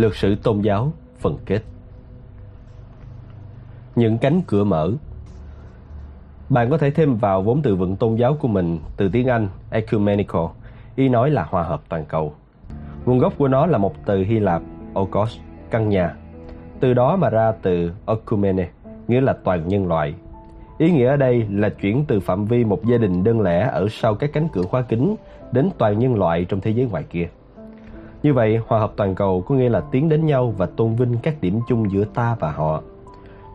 Lược sử tôn giáo phần kết Những cánh cửa mở Bạn có thể thêm vào vốn từ vựng tôn giáo của mình từ tiếng Anh ecumenical, ý nói là hòa hợp toàn cầu. Nguồn gốc của nó là một từ Hy Lạp okos, căn nhà. Từ đó mà ra từ okumene, nghĩa là toàn nhân loại. Ý nghĩa ở đây là chuyển từ phạm vi một gia đình đơn lẻ ở sau các cánh cửa khóa kính đến toàn nhân loại trong thế giới ngoài kia. Như vậy, hòa hợp toàn cầu có nghĩa là tiến đến nhau và tôn vinh các điểm chung giữa ta và họ.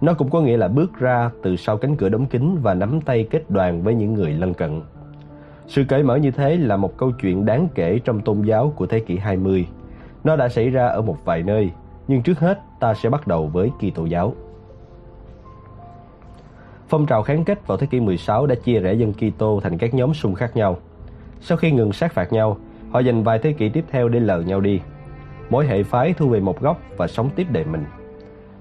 Nó cũng có nghĩa là bước ra từ sau cánh cửa đóng kín và nắm tay kết đoàn với những người lân cận. Sự cởi mở như thế là một câu chuyện đáng kể trong tôn giáo của thế kỷ 20. Nó đã xảy ra ở một vài nơi, nhưng trước hết ta sẽ bắt đầu với Kitô giáo. Phong trào kháng kết vào thế kỷ 16 đã chia rẽ dân Kitô thành các nhóm xung khác nhau. Sau khi ngừng sát phạt nhau, họ dành vài thế kỷ tiếp theo để lờ nhau đi. Mỗi hệ phái thu về một góc và sống tiếp đời mình.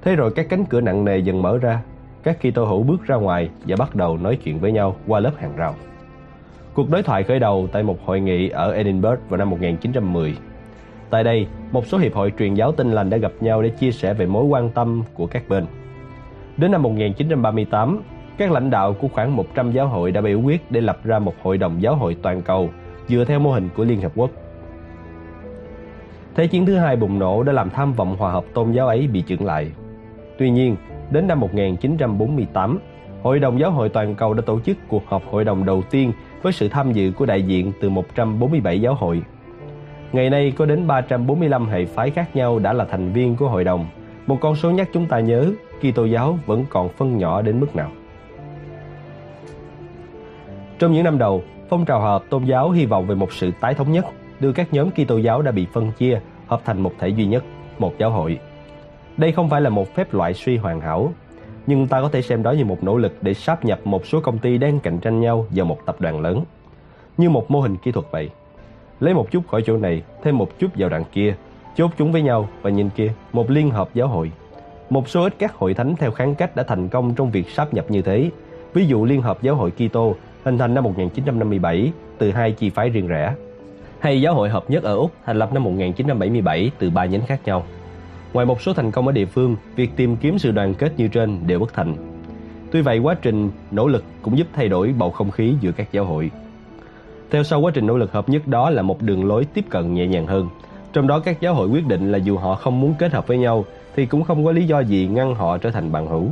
Thế rồi các cánh cửa nặng nề dần mở ra, các Kitô hữu bước ra ngoài và bắt đầu nói chuyện với nhau qua lớp hàng rào. Cuộc đối thoại khởi đầu tại một hội nghị ở Edinburgh vào năm 1910. Tại đây, một số hiệp hội truyền giáo tinh lành đã gặp nhau để chia sẻ về mối quan tâm của các bên. Đến năm 1938, các lãnh đạo của khoảng 100 giáo hội đã biểu quyết để lập ra một hội đồng giáo hội toàn cầu dựa theo mô hình của Liên Hợp Quốc. Thế chiến thứ hai bùng nổ đã làm tham vọng hòa hợp tôn giáo ấy bị chững lại. Tuy nhiên, đến năm 1948, Hội đồng Giáo hội Toàn cầu đã tổ chức cuộc họp hội đồng đầu tiên với sự tham dự của đại diện từ 147 giáo hội. Ngày nay có đến 345 hệ phái khác nhau đã là thành viên của hội đồng, một con số nhắc chúng ta nhớ Kitô giáo vẫn còn phân nhỏ đến mức nào. Trong những năm đầu, phong trào hợp tôn giáo hy vọng về một sự tái thống nhất, đưa các nhóm Kitô giáo đã bị phân chia hợp thành một thể duy nhất, một giáo hội. Đây không phải là một phép loại suy hoàn hảo, nhưng ta có thể xem đó như một nỗ lực để sáp nhập một số công ty đang cạnh tranh nhau vào một tập đoàn lớn, như một mô hình kỹ thuật vậy. Lấy một chút khỏi chỗ này, thêm một chút vào đoạn kia, chốt chúng với nhau và nhìn kia, một liên hợp giáo hội. Một số ít các hội thánh theo kháng cách đã thành công trong việc sáp nhập như thế. Ví dụ Liên hợp Giáo hội Kitô hình thành năm 1957 từ hai chi phái riêng rẽ. Hay Giáo hội Hợp nhất ở Úc thành lập năm 1977 từ ba nhánh khác nhau. Ngoài một số thành công ở địa phương, việc tìm kiếm sự đoàn kết như trên đều bất thành. Tuy vậy, quá trình nỗ lực cũng giúp thay đổi bầu không khí giữa các giáo hội. Theo sau quá trình nỗ lực hợp nhất đó là một đường lối tiếp cận nhẹ nhàng hơn. Trong đó các giáo hội quyết định là dù họ không muốn kết hợp với nhau thì cũng không có lý do gì ngăn họ trở thành bạn hữu.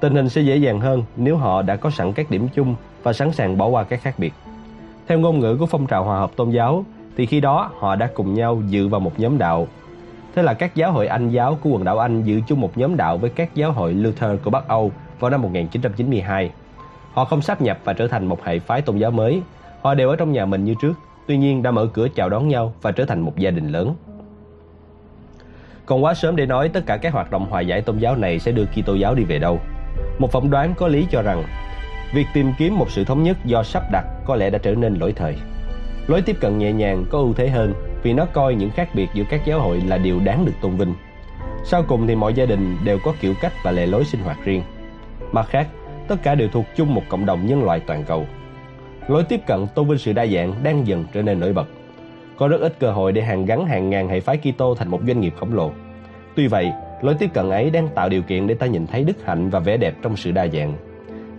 Tình hình sẽ dễ dàng hơn nếu họ đã có sẵn các điểm chung và sẵn sàng bỏ qua các khác biệt. Theo ngôn ngữ của phong trào hòa hợp tôn giáo thì khi đó họ đã cùng nhau dự vào một nhóm đạo. Thế là các giáo hội Anh giáo của quần đảo Anh dự chung một nhóm đạo với các giáo hội Luther của Bắc Âu vào năm 1992. Họ không sáp nhập và trở thành một hệ phái tôn giáo mới. Họ đều ở trong nhà mình như trước, tuy nhiên đã mở cửa chào đón nhau và trở thành một gia đình lớn. Còn quá sớm để nói tất cả các hoạt động hòa giải tôn giáo này sẽ đưa Kitô giáo đi về đâu. Một phỏng đoán có lý cho rằng việc tìm kiếm một sự thống nhất do sắp đặt có lẽ đã trở nên lỗi thời. Lối tiếp cận nhẹ nhàng có ưu thế hơn vì nó coi những khác biệt giữa các giáo hội là điều đáng được tôn vinh. Sau cùng thì mọi gia đình đều có kiểu cách và lề lối sinh hoạt riêng. Mặt khác, tất cả đều thuộc chung một cộng đồng nhân loại toàn cầu. Lối tiếp cận tôn vinh sự đa dạng đang dần trở nên nổi bật. Có rất ít cơ hội để hàng gắn hàng ngàn hệ phái Kitô thành một doanh nghiệp khổng lồ. Tuy vậy, lối tiếp cận ấy đang tạo điều kiện để ta nhìn thấy đức hạnh và vẻ đẹp trong sự đa dạng.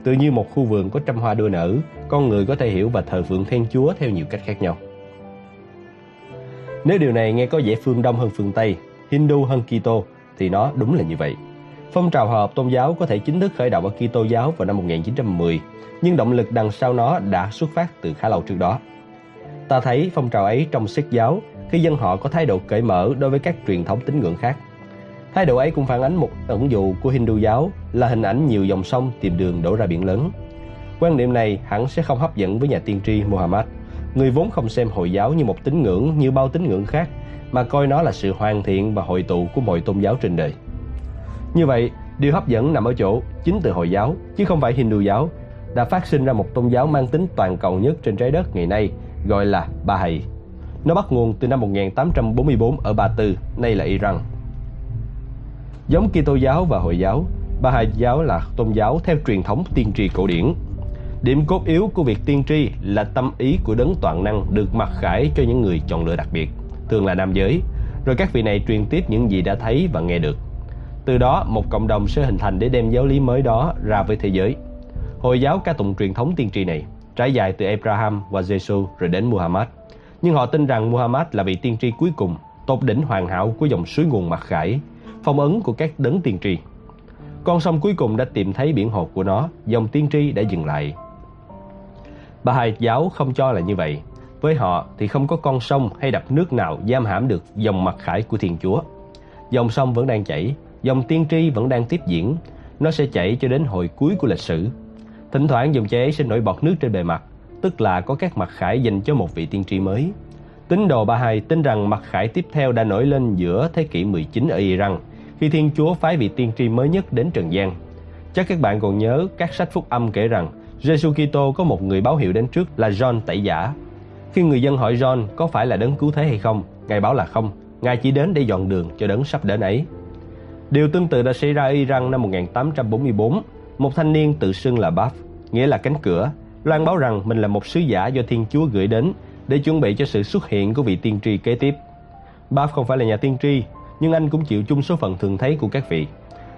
Tự như một khu vườn có trăm hoa đua nở, con người có thể hiểu và thờ phượng Thiên Chúa theo nhiều cách khác nhau. Nếu điều này nghe có vẻ phương Đông hơn phương Tây, Hindu hơn Kitô, thì nó đúng là như vậy. Phong trào hòa hợp tôn giáo có thể chính thức khởi động ở Kitô giáo vào năm 1910, nhưng động lực đằng sau nó đã xuất phát từ khá lâu trước đó. Ta thấy phong trào ấy trong Sikh giáo khi dân họ có thái độ cởi mở đối với các truyền thống tín ngưỡng khác. Thái độ ấy cũng phản ánh một ẩn dụ của Hindu giáo là hình ảnh nhiều dòng sông tìm đường đổ ra biển lớn. Quan niệm này hẳn sẽ không hấp dẫn với nhà tiên tri Muhammad, người vốn không xem Hồi giáo như một tín ngưỡng như bao tín ngưỡng khác, mà coi nó là sự hoàn thiện và hội tụ của mọi tôn giáo trên đời. Như vậy, điều hấp dẫn nằm ở chỗ chính từ Hồi giáo chứ không phải Hindu giáo đã phát sinh ra một tôn giáo mang tính toàn cầu nhất trên trái đất ngày nay gọi là Baha'i. Nó bắt nguồn từ năm 1844 ở Ba Tư, nay là Iran. Giống Kitô giáo và Hồi giáo, Ba Hai giáo là tôn giáo theo truyền thống tiên tri cổ điển. Điểm cốt yếu của việc tiên tri là tâm ý của đấng toàn năng được mặc khải cho những người chọn lựa đặc biệt, thường là nam giới, rồi các vị này truyền tiếp những gì đã thấy và nghe được. Từ đó, một cộng đồng sẽ hình thành để đem giáo lý mới đó ra với thế giới. Hồi giáo ca tụng truyền thống tiên tri này, trải dài từ Abraham và Jesus rồi đến Muhammad. Nhưng họ tin rằng Muhammad là vị tiên tri cuối cùng, tột đỉnh hoàn hảo của dòng suối nguồn mặc khải, phong ấn của các đấng tiên tri. Con sông cuối cùng đã tìm thấy biển hồ của nó, dòng tiên tri đã dừng lại. Bà Hai giáo không cho là như vậy. Với họ thì không có con sông hay đập nước nào giam hãm được dòng mặt khải của Thiên Chúa. Dòng sông vẫn đang chảy, dòng tiên tri vẫn đang tiếp diễn. Nó sẽ chảy cho đến hồi cuối của lịch sử. Thỉnh thoảng dòng chảy ấy sẽ nổi bọt nước trên bề mặt, tức là có các mặt khải dành cho một vị tiên tri mới. Tín đồ Ba Hai tin rằng mặt khải tiếp theo đã nổi lên giữa thế kỷ 19 ở Iran, khi Thiên Chúa phái vị tiên tri mới nhất đến Trần gian. Chắc các bạn còn nhớ các sách phúc âm kể rằng Jesus Kitô có một người báo hiệu đến trước là John tẩy giả. Khi người dân hỏi John có phải là đấng cứu thế hay không, Ngài báo là không, Ngài chỉ đến để dọn đường cho đấng sắp đến ấy. Điều tương tự đã xảy ra ở Iran năm 1844. Một thanh niên tự xưng là Baf, nghĩa là cánh cửa, loan báo rằng mình là một sứ giả do Thiên Chúa gửi đến để chuẩn bị cho sự xuất hiện của vị tiên tri kế tiếp. Baf không phải là nhà tiên tri, nhưng anh cũng chịu chung số phận thường thấy của các vị.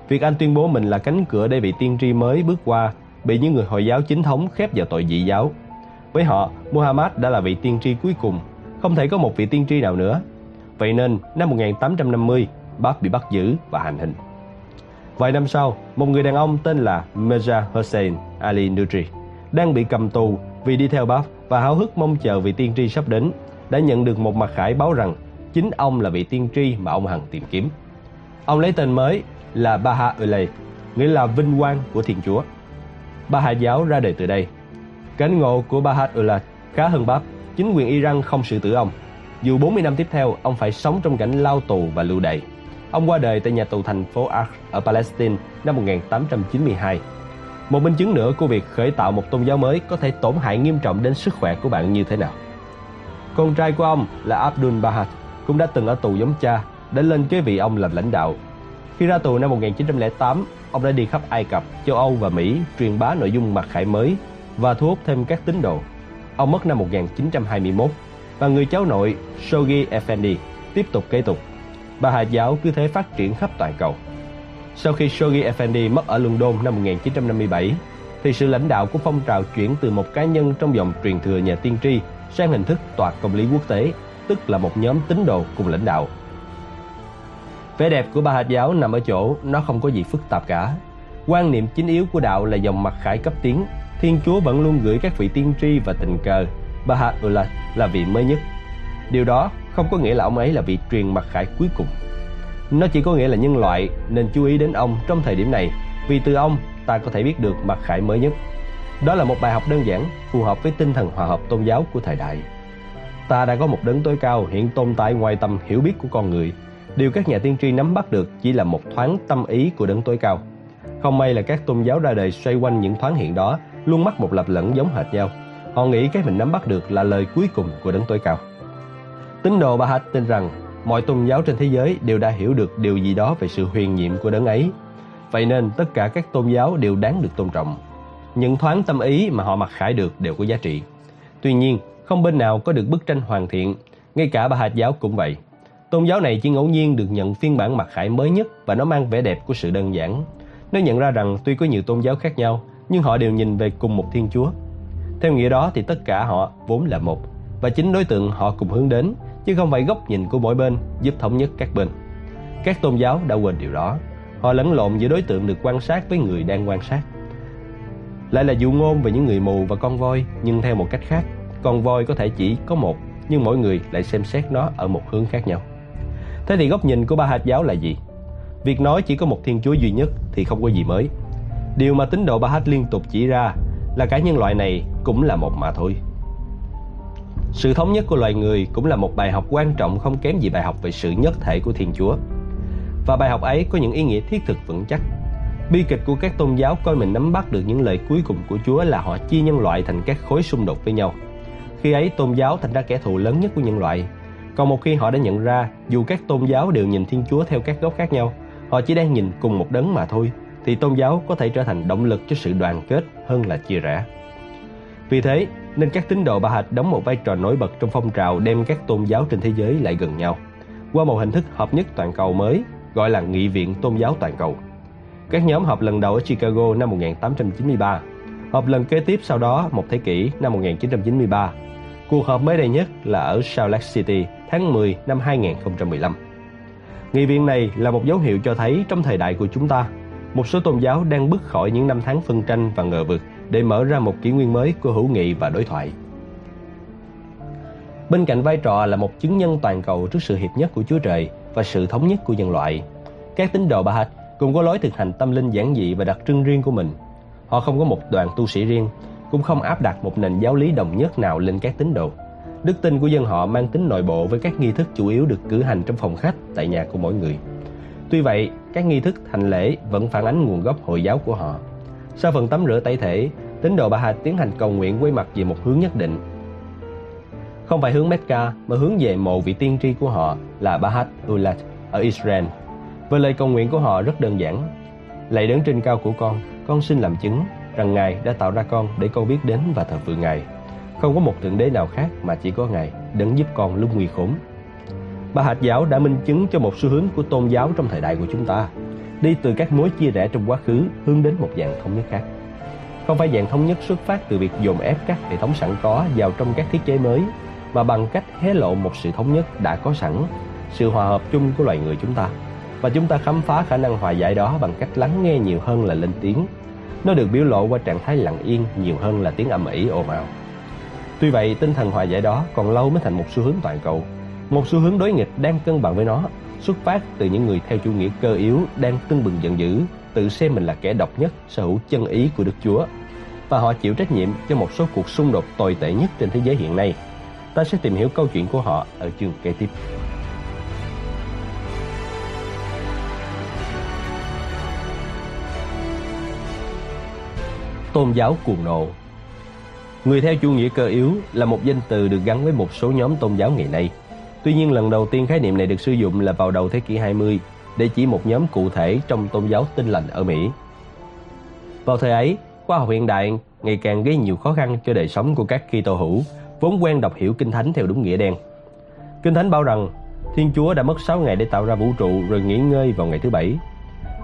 Việc anh tuyên bố mình là cánh cửa để vị tiên tri mới bước qua bị những người Hồi giáo chính thống khép vào tội dị giáo. Với họ, Muhammad đã là vị tiên tri cuối cùng, không thể có một vị tiên tri nào nữa. Vậy nên, năm 1850, Bab bị bắt giữ và hành hình. Vài năm sau, một người đàn ông tên là Mirza Hussein Ali Nuri đang bị cầm tù vì đi theo Bab và háo hức mong chờ vị tiên tri sắp đến, đã nhận được một mặt khải báo rằng chính ông là vị tiên tri mà ông hằng tìm kiếm. Ông lấy tên mới là Baha'u'llah, nghĩa là vinh quang của Thiên Chúa. Baha giáo ra đời từ đây. Cánh ngộ của Baha'u'llah khá hơn Bab, chính quyền Iran không xử tử ông. Dù 40 năm tiếp theo, ông phải sống trong cảnh lao tù và lưu đày. Ông qua đời tại nhà tù thành phố Ark ở Palestine năm 1892. Một minh chứng nữa của việc khởi tạo một tôn giáo mới có thể tổn hại nghiêm trọng đến sức khỏe của bạn như thế nào. Con trai của ông là Abdul Bahat cũng đã từng ở tù giống cha, đã lên kế vị ông làm lãnh đạo. Khi ra tù năm 1908, ông đã đi khắp Ai Cập, châu Âu và Mỹ truyền bá nội dung mặc khải mới và thu hút thêm các tín đồ. Ông mất năm 1921 và người cháu nội Shoghi Effendi tiếp tục kế tục. Bà Hà giáo cứ thế phát triển khắp toàn cầu. Sau khi Shoghi Effendi mất ở London năm 1957, thì sự lãnh đạo của phong trào chuyển từ một cá nhân trong dòng truyền thừa nhà tiên tri sang hình thức tòa công lý quốc tế, tức là một nhóm tín đồ cùng lãnh đạo. Vẻ đẹp của Ba Hạt giáo nằm ở chỗ nó không có gì phức tạp cả. Quan niệm chính yếu của đạo là dòng mặt khải cấp tiến. Thiên Chúa vẫn luôn gửi các vị tiên tri và tình cờ. Ba Hạt là vị mới nhất. Điều đó không có nghĩa là ông ấy là vị truyền mặt khải cuối cùng. Nó chỉ có nghĩa là nhân loại nên chú ý đến ông trong thời điểm này vì từ ông ta có thể biết được mặt khải mới nhất. Đó là một bài học đơn giản, phù hợp với tinh thần hòa hợp tôn giáo của thời đại. Ta đã có một đấng tối cao hiện tồn tại ngoài tầm hiểu biết của con người. Điều các nhà tiên tri nắm bắt được chỉ là một thoáng tâm ý của đấng tối cao. Không may là các tôn giáo ra đời xoay quanh những thoáng hiện đó luôn mắc một lập lẫn giống hệt nhau. Họ nghĩ cái mình nắm bắt được là lời cuối cùng của đấng tối cao. Tín đồ Baha'i tin rằng mọi tôn giáo trên thế giới đều đã hiểu được điều gì đó về sự huyền nhiệm của đấng ấy. Vậy nên tất cả các tôn giáo đều đáng được tôn trọng. Những thoáng tâm ý mà họ mặc khải được đều có giá trị. Tuy nhiên, không bên nào có được bức tranh hoàn thiện, ngay cả Bà Hạt giáo cũng vậy. Tôn giáo này chỉ ngẫu nhiên được nhận phiên bản mặt khải mới nhất và nó mang vẻ đẹp của sự đơn giản. Nó nhận ra rằng tuy có nhiều tôn giáo khác nhau, nhưng họ đều nhìn về cùng một Thiên Chúa. Theo nghĩa đó thì tất cả họ vốn là một, và chính đối tượng họ cùng hướng đến, chứ không phải góc nhìn của mỗi bên giúp thống nhất các bên. Các tôn giáo đã quên điều đó. Họ lẫn lộn giữa đối tượng được quan sát với người đang quan sát. Lại là dụ ngôn về những người mù và con voi, nhưng theo một cách khác, con voi có thể chỉ có một, nhưng mỗi người lại xem xét nó ở một hướng khác nhau. Thế thì góc nhìn của ba hạt giáo là gì? Việc nói chỉ có một Thiên Chúa duy nhất thì không có gì mới. Điều mà tín đồ Baha'i liên tục chỉ ra là cả nhân loại này cũng là một mà thôi. Sự thống nhất của loài người cũng là một bài học quan trọng không kém gì bài học về sự nhất thể của Thiên Chúa. Và bài học ấy có những ý nghĩa thiết thực vững chắc. Bi kịch của các tôn giáo coi mình nắm bắt được những lời cuối cùng của Chúa là họ chia nhân loại thành các khối xung đột với nhau. Khi ấy tôn giáo thành ra kẻ thù lớn nhất của nhân loại. Còn một khi họ đã nhận ra dù các tôn giáo đều nhìn Thiên Chúa theo các góc khác nhau, họ chỉ đang nhìn cùng một đấng mà thôi, thì tôn giáo có thể trở thành động lực cho sự đoàn kết hơn là chia rẽ. Vì thế, nên các tín đồ Ba Hạch đóng một vai trò nổi bật trong phong trào đem các tôn giáo trên thế giới lại gần nhau. qua một hình thức hợp nhất toàn cầu mới gọi là Nghị viện Tôn giáo Toàn cầu. Các nhóm họp lần đầu ở Chicago năm 1893, họp lần kế tiếp sau đó một thế kỷ năm 1993. Cuộc họp mới đây nhất là ở Salt Lake City tháng 10 năm 2015. Nghị viện này là một dấu hiệu cho thấy trong thời đại của chúng ta, một số tôn giáo đang bước khỏi những năm tháng phân tranh và ngờ vực để mở ra một kỷ nguyên mới của hữu nghị và đối thoại. Bên cạnh vai trò là một chứng nhân toàn cầu trước sự hiệp nhất của Chúa Trời và sự thống nhất của nhân loại, các tín đồ Baha'i cũng có lối thực hành tâm linh giản dị và đặc trưng riêng của mình. Họ không có một đoàn tu sĩ riêng, cũng không áp đặt một nền giáo lý đồng nhất nào lên các tín đồ. Đức tin của dân họ mang tính nội bộ với các nghi thức chủ yếu được cử hành trong phòng khách tại nhà của mỗi người. Tuy vậy, các nghi thức hành lễ vẫn phản ánh nguồn gốc Hồi giáo của họ. Sau phần tắm rửa tẩy thể, tín đồ Baha'i tiến hành cầu nguyện quay mặt về một hướng nhất định. Không phải hướng Mecca mà hướng về mộ vị tiên tri của họ là Bahat Ulat ở Israel. Và lời cầu nguyện của họ rất đơn giản. Lạy đấng trên cao của con, con xin làm chứng rằng Ngài đã tạo ra con để con biết đến và thờ phượng Ngài. Không có một thượng đế nào khác mà chỉ có Ngài, đấng giúp con lúc nguy khốn. Bà hạt giáo đã minh chứng cho một xu hướng của tôn giáo trong thời đại của chúng ta, đi từ các mối chia rẽ trong quá khứ hướng đến một dạng thống nhất khác. Không phải dạng thống nhất xuất phát từ việc dồn ép các hệ thống sẵn có vào trong các thiết chế mới, mà bằng cách hé lộ một sự thống nhất đã có sẵn, sự hòa hợp chung của loài người chúng ta. Và chúng ta khám phá khả năng hòa giải đó bằng cách lắng nghe nhiều hơn là lên tiếng. Nó được biểu lộ qua trạng thái lặng yên nhiều hơn là tiếng ầm ĩ ồn ào. Tuy vậy, tinh thần hòa giải đó còn lâu mới thành một xu hướng toàn cầu. Một xu hướng đối nghịch đang cân bằng với nó, xuất phát từ những người theo chủ nghĩa cơ yếu đang tưng bừng giận dữ, tự xem mình là kẻ độc nhất, sở hữu chân ý của Đức Chúa. Và họ chịu trách nhiệm cho một số cuộc xung đột tồi tệ nhất trên thế giới hiện nay. Ta sẽ tìm hiểu câu chuyện của họ ở chương kế tiếp. Tôn giáo cuồng nộ Người theo chủ nghĩa cơ yếu là một danh từ được gắn với một số nhóm tôn giáo ngày nay. Tuy nhiên lần đầu tiên khái niệm này được sử dụng là vào đầu thế kỷ 20 để chỉ một nhóm cụ thể trong tôn giáo tinh lành ở Mỹ. Vào thời ấy, khoa học hiện đại ngày càng gây nhiều khó khăn cho đời sống của các Kitô hữu, vốn quen đọc hiểu Kinh Thánh theo đúng nghĩa đen. Kinh Thánh bảo rằng Thiên Chúa đã mất 6 ngày để tạo ra vũ trụ rồi nghỉ ngơi vào ngày thứ bảy.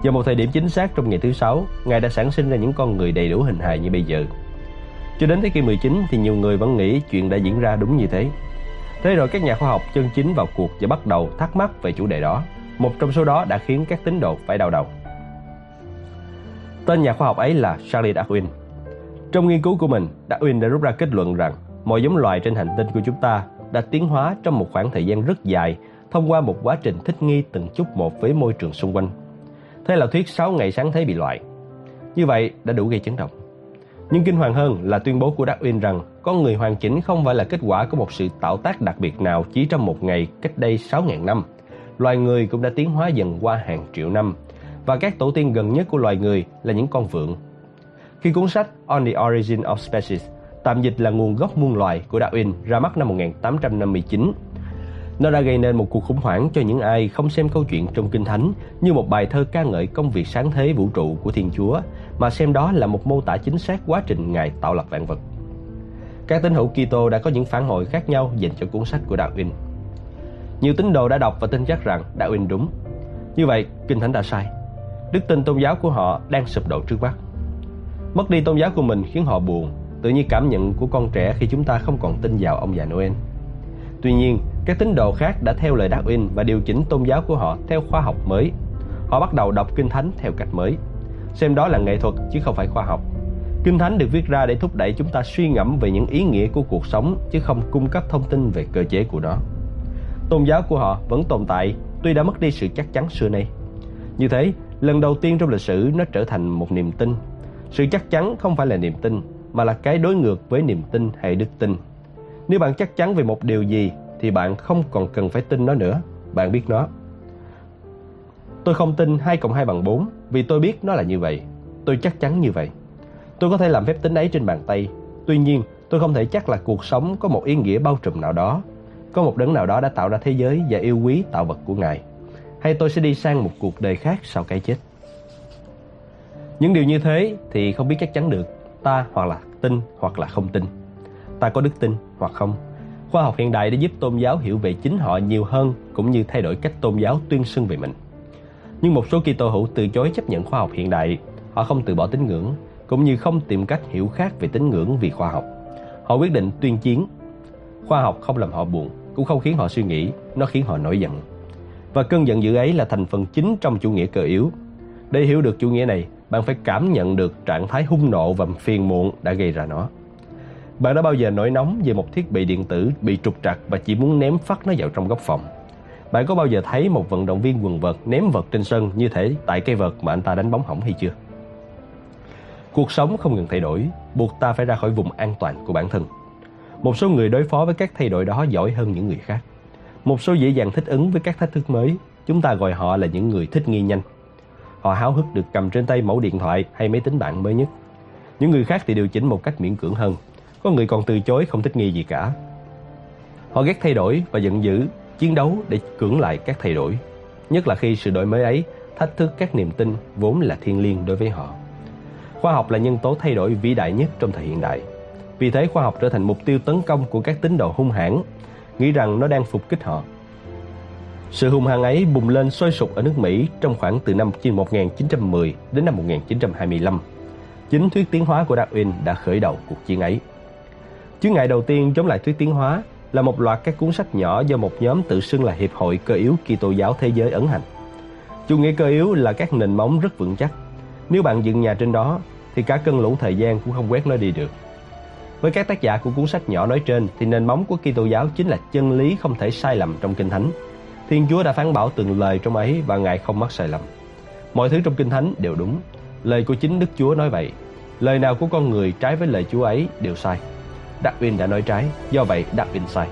Vào một thời điểm chính xác trong ngày thứ sáu, Ngài đã sản sinh ra những con người đầy đủ hình hài như bây giờ. Cho đến thế kỷ 19 thì nhiều người vẫn nghĩ chuyện đã diễn ra đúng như thế. Thế rồi các nhà khoa học chân chính vào cuộc và bắt đầu thắc mắc về chủ đề đó. Một trong số đó đã khiến các tín đồ phải đau đầu. Tên nhà khoa học ấy là Charles Darwin. Trong nghiên cứu của mình, Darwin đã rút ra kết luận rằng mọi giống loài trên hành tinh của chúng ta đã tiến hóa trong một khoảng thời gian rất dài thông qua một quá trình thích nghi từng chút một với môi trường xung quanh. Thế là thuyết 6 ngày sáng thế bị loại. Như vậy đã đủ gây chấn động. Nhưng kinh hoàng hơn là tuyên bố của Darwin rằng con người hoàn chỉnh không phải là kết quả của một sự tạo tác đặc biệt nào chỉ trong một ngày cách đây 6.000 năm. Loài người cũng đã tiến hóa dần qua hàng triệu năm và các tổ tiên gần nhất của loài người là những con vượn. Khi cuốn sách On the Origin of Species, tạm dịch là nguồn gốc muôn loài của Darwin ra mắt năm 1859, nó đã gây nên một cuộc khủng hoảng cho những ai không xem câu chuyện trong Kinh Thánh như một bài thơ ca ngợi công việc sáng thế vũ trụ của Thiên Chúa, mà xem đó là một mô tả chính xác quá trình Ngài tạo lập vạn vật. Các tín hữu Kitô đã có những phản hồi khác nhau dành cho cuốn sách của Darwin. Nhiều tín đồ đã đọc và tin chắc rằng Darwin đúng. Như vậy, Kinh Thánh đã sai. Đức tin tôn giáo của họ đang sụp đổ trước mắt. Mất đi tôn giáo của mình khiến họ buồn, tự như cảm nhận của con trẻ khi chúng ta không còn tin vào ông già Noel. Tuy nhiên, các tín đồ khác đã theo lời Darwin và điều chỉnh tôn giáo của họ theo khoa học mới. Họ bắt đầu đọc Kinh Thánh theo cách mới, xem đó là nghệ thuật chứ không phải khoa học. Kinh Thánh được viết ra để thúc đẩy chúng ta suy ngẫm về những ý nghĩa của cuộc sống chứ không cung cấp thông tin về cơ chế của nó. Tôn giáo của họ vẫn tồn tại tuy đã mất đi sự chắc chắn xưa nay. Như thế, lần đầu tiên trong lịch sử nó trở thành một niềm tin. Sự chắc chắn không phải là niềm tin mà là cái đối ngược với niềm tin hay đức tin. Nếu bạn chắc chắn về một điều gì thì bạn không còn cần phải tin nó nữa. Bạn biết nó. Tôi không tin 2 cộng 2 bằng 4 vì tôi biết nó là như vậy. Tôi chắc chắn như vậy. Tôi có thể làm phép tính ấy trên bàn tay. Tuy nhiên, tôi không thể chắc là cuộc sống có một ý nghĩa bao trùm nào đó. Có một đấng nào đó đã tạo ra thế giới và yêu quý tạo vật của Ngài. Hay tôi sẽ đi sang một cuộc đời khác sau cái chết. Những điều như thế thì không biết chắc chắn được. Ta hoặc là tin hoặc là không tin. Ta có đức tin hoặc không Khoa học hiện đại đã giúp tôn giáo hiểu về chính họ nhiều hơn cũng như thay đổi cách tôn giáo tuyên xưng về mình. Nhưng một số Kitô hữu từ chối chấp nhận khoa học hiện đại, họ không từ bỏ tín ngưỡng cũng như không tìm cách hiểu khác về tín ngưỡng vì khoa học. Họ quyết định tuyên chiến. Khoa học không làm họ buồn, cũng không khiến họ suy nghĩ, nó khiến họ nổi giận. Và cơn giận dữ ấy là thành phần chính trong chủ nghĩa cơ yếu. Để hiểu được chủ nghĩa này, bạn phải cảm nhận được trạng thái hung nộ và phiền muộn đã gây ra nó. Bạn đã bao giờ nổi nóng về một thiết bị điện tử bị trục trặc và chỉ muốn ném phát nó vào trong góc phòng? Bạn có bao giờ thấy một vận động viên quần vợt ném vật trên sân như thể tại cây vợt mà anh ta đánh bóng hỏng hay chưa? Cuộc sống không ngừng thay đổi, buộc ta phải ra khỏi vùng an toàn của bản thân. Một số người đối phó với các thay đổi đó giỏi hơn những người khác. Một số dễ dàng thích ứng với các thách thức mới, chúng ta gọi họ là những người thích nghi nhanh. Họ háo hức được cầm trên tay mẫu điện thoại hay máy tính bảng mới nhất. Những người khác thì điều chỉnh một cách miễn cưỡng hơn. Có người còn từ chối không thích nghi gì cả. Họ ghét thay đổi và giận dữ, chiến đấu để cưỡng lại các thay đổi. Nhất là khi sự đổi mới ấy thách thức các niềm tin vốn là thiêng liêng đối với họ. Khoa học là nhân tố thay đổi vĩ đại nhất trong thời hiện đại. Vì thế khoa học trở thành mục tiêu tấn công của các tín đồ hung hãn, nghĩ rằng nó đang phục kích họ. Sự hung hăng ấy bùng lên sôi sục ở nước Mỹ trong khoảng từ năm 1910 đến năm 1925. Chính thuyết tiến hóa của Darwin đã khởi đầu cuộc chiến ấy. Chướng ngại đầu tiên chống lại thuyết tiến hóa là một loạt các cuốn sách nhỏ do một nhóm tự xưng là Hiệp hội Cơ yếu Kitô giáo Thế giới ấn hành. Chủ nghĩa cơ yếu là các nền móng rất vững chắc. Nếu bạn dựng nhà trên đó, thì cả cơn lũ thời gian cũng không quét nó đi được. Với các tác giả của cuốn sách nhỏ nói trên, thì nền móng của Kitô giáo chính là chân lý không thể sai lầm trong Kinh Thánh. Thiên Chúa đã phán bảo từng lời trong ấy và Ngài không mắc sai lầm. Mọi thứ trong Kinh Thánh đều đúng. Lời của chính Đức Chúa nói vậy. Lời nào của con người trái với lời Chúa ấy đều sai. Darwin đã nói trái, do vậy Darwin sai.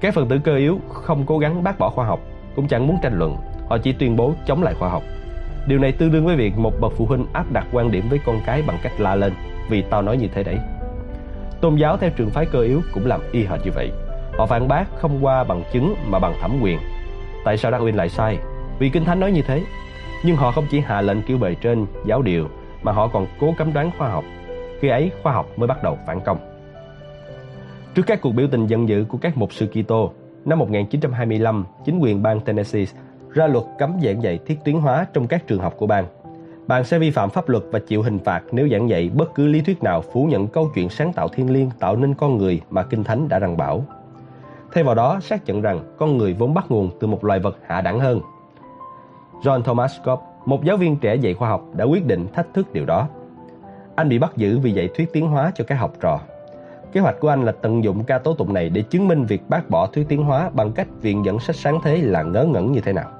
Các phần tử cơ yếu không cố gắng bác bỏ khoa học, cũng chẳng muốn tranh luận, họ chỉ tuyên bố chống lại khoa học. Điều này tương đương với việc một bậc phụ huynh áp đặt quan điểm với con cái bằng cách la lên, vì tao nói như thế đấy. Tôn giáo theo trường phái cơ yếu cũng làm y hệt như vậy. Họ phản bác không qua bằng chứng mà bằng thẩm quyền. Tại sao Darwin lại sai? Vì Kinh Thánh nói như thế. Nhưng họ không chỉ hạ lệnh kiểu bề trên, giáo điều, mà họ còn cố cấm đoán khoa học. Khi ấy, khoa học mới bắt đầu phản công. Trước các cuộc biểu tình giận dữ của các mục sư Kitô, năm 1925, chính quyền bang Tennessee ra luật cấm giảng dạy thiết tuyến hóa trong các trường học của bang. Bạn sẽ vi phạm pháp luật và chịu hình phạt nếu giảng dạy bất cứ lý thuyết nào phủ nhận câu chuyện sáng tạo thiên liêng tạo nên con người mà Kinh Thánh đã răng bảo. Thay vào đó, xác nhận rằng con người vốn bắt nguồn từ một loài vật hạ đẳng hơn. John Thomas Cobb, một giáo viên trẻ dạy khoa học, đã quyết định thách thức điều đó. Anh bị bắt giữ vì dạy thuyết tiến hóa cho các học trò. Kế hoạch của anh là tận dụng ca tố tụng này để chứng minh việc bác bỏ thuyết tiến hóa bằng cách viện dẫn sách sáng thế là ngớ ngẩn như thế nào.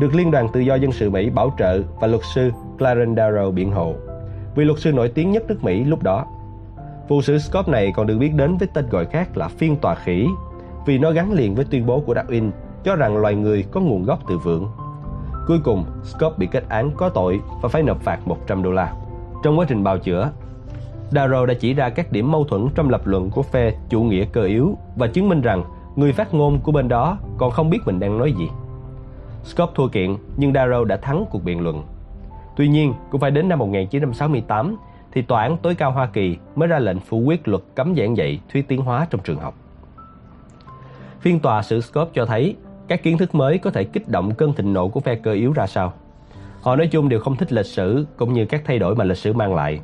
Được Liên đoàn Tự do Dân sự Mỹ bảo trợ và luật sư Clarence Darrow biện hộ, vì luật sư nổi tiếng nhất nước Mỹ lúc đó. Vụ xử Scott này còn được biết đến với tên gọi khác là phiên tòa khỉ vì nó gắn liền với tuyên bố của Darwin cho rằng loài người có nguồn gốc từ vượn. Cuối cùng, Scott bị kết án có tội và phải nộp phạt 100 đô la. Trong quá trình bào chữa, Darrow đã chỉ ra các điểm mâu thuẫn trong lập luận của phe chủ nghĩa cơ yếu và chứng minh rằng người phát ngôn của bên đó còn không biết mình đang nói gì. Scott thua kiện nhưng Darrow đã thắng cuộc biện luận. Tuy nhiên, cũng phải đến năm 1968 thì Tòa án tối cao Hoa Kỳ mới ra lệnh phủ quyết luật cấm giảng dạy thuyết tiến hóa trong trường học. Phiên tòa xử Scott cho thấy các kiến thức mới có thể kích động cơn thịnh nộ của phe cơ yếu ra sao. Họ nói chung đều không thích lịch sử cũng như các thay đổi mà lịch sử mang lại.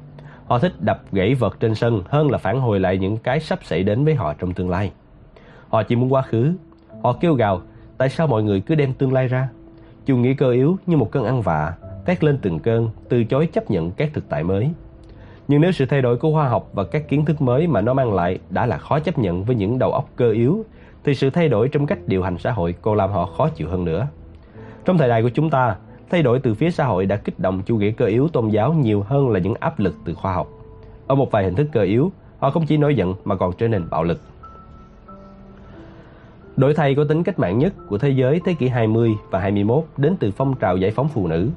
Họ thích đập gãy vật trên sân hơn là phản hồi lại những cái sắp xảy đến với họ trong tương lai. Họ chỉ muốn quá khứ. Họ kêu gào, tại sao mọi người cứ đem tương lai ra? Chủ nghĩa cơ yếu như một cơn ăn vạ, tét lên từng cơn, từ chối chấp nhận các thực tại mới. Nhưng nếu sự thay đổi của khoa học và các kiến thức mới mà nó mang lại đã là khó chấp nhận với những đầu óc cơ yếu, thì sự thay đổi trong cách điều hành xã hội còn làm họ khó chịu hơn nữa. Trong thời đại của chúng ta, thay đổi từ phía xã hội đã kích động chủ nghĩa cơ yếu tôn giáo nhiều hơn là những áp lực từ khoa học. Ở một vài hình thức cơ yếu, họ không chỉ nổi giận mà còn trở nên bạo lực. Đổi thay có tính cách mạng nhất của thế giới thế kỷ 20 và 21 đến từ phong trào giải phóng phụ nữ.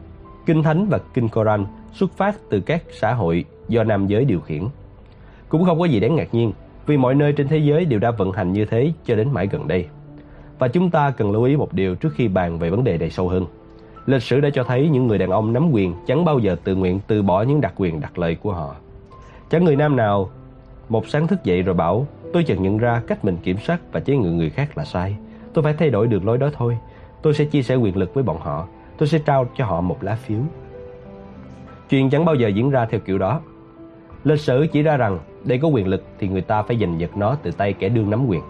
Kinh Thánh và Kinh Koran xuất phát từ các xã hội do nam giới điều khiển. Cũng không có gì đáng ngạc nhiên, vì mọi nơi trên thế giới đều đã vận hành như thế cho đến mãi gần đây. Và chúng ta cần lưu ý một điều trước khi bàn về vấn đề này sâu hơn. Lịch sử đã cho thấy những người đàn ông nắm quyền chẳng bao giờ tự nguyện từ bỏ những đặc quyền đặc lợi của họ. Chẳng người nam nào một sáng thức dậy rồi bảo, Tôi chợt nhận ra cách mình kiểm soát và chế ngự người khác là sai. Tôi phải thay đổi đường lối đó thôi. Tôi sẽ chia sẻ quyền lực với bọn họ. Tôi sẽ trao cho họ một lá phiếu. Chuyện chẳng bao giờ diễn ra theo kiểu đó. Lịch sử chỉ ra rằng để có quyền lực thì người ta phải giành giật nó từ tay kẻ đương nắm quyền.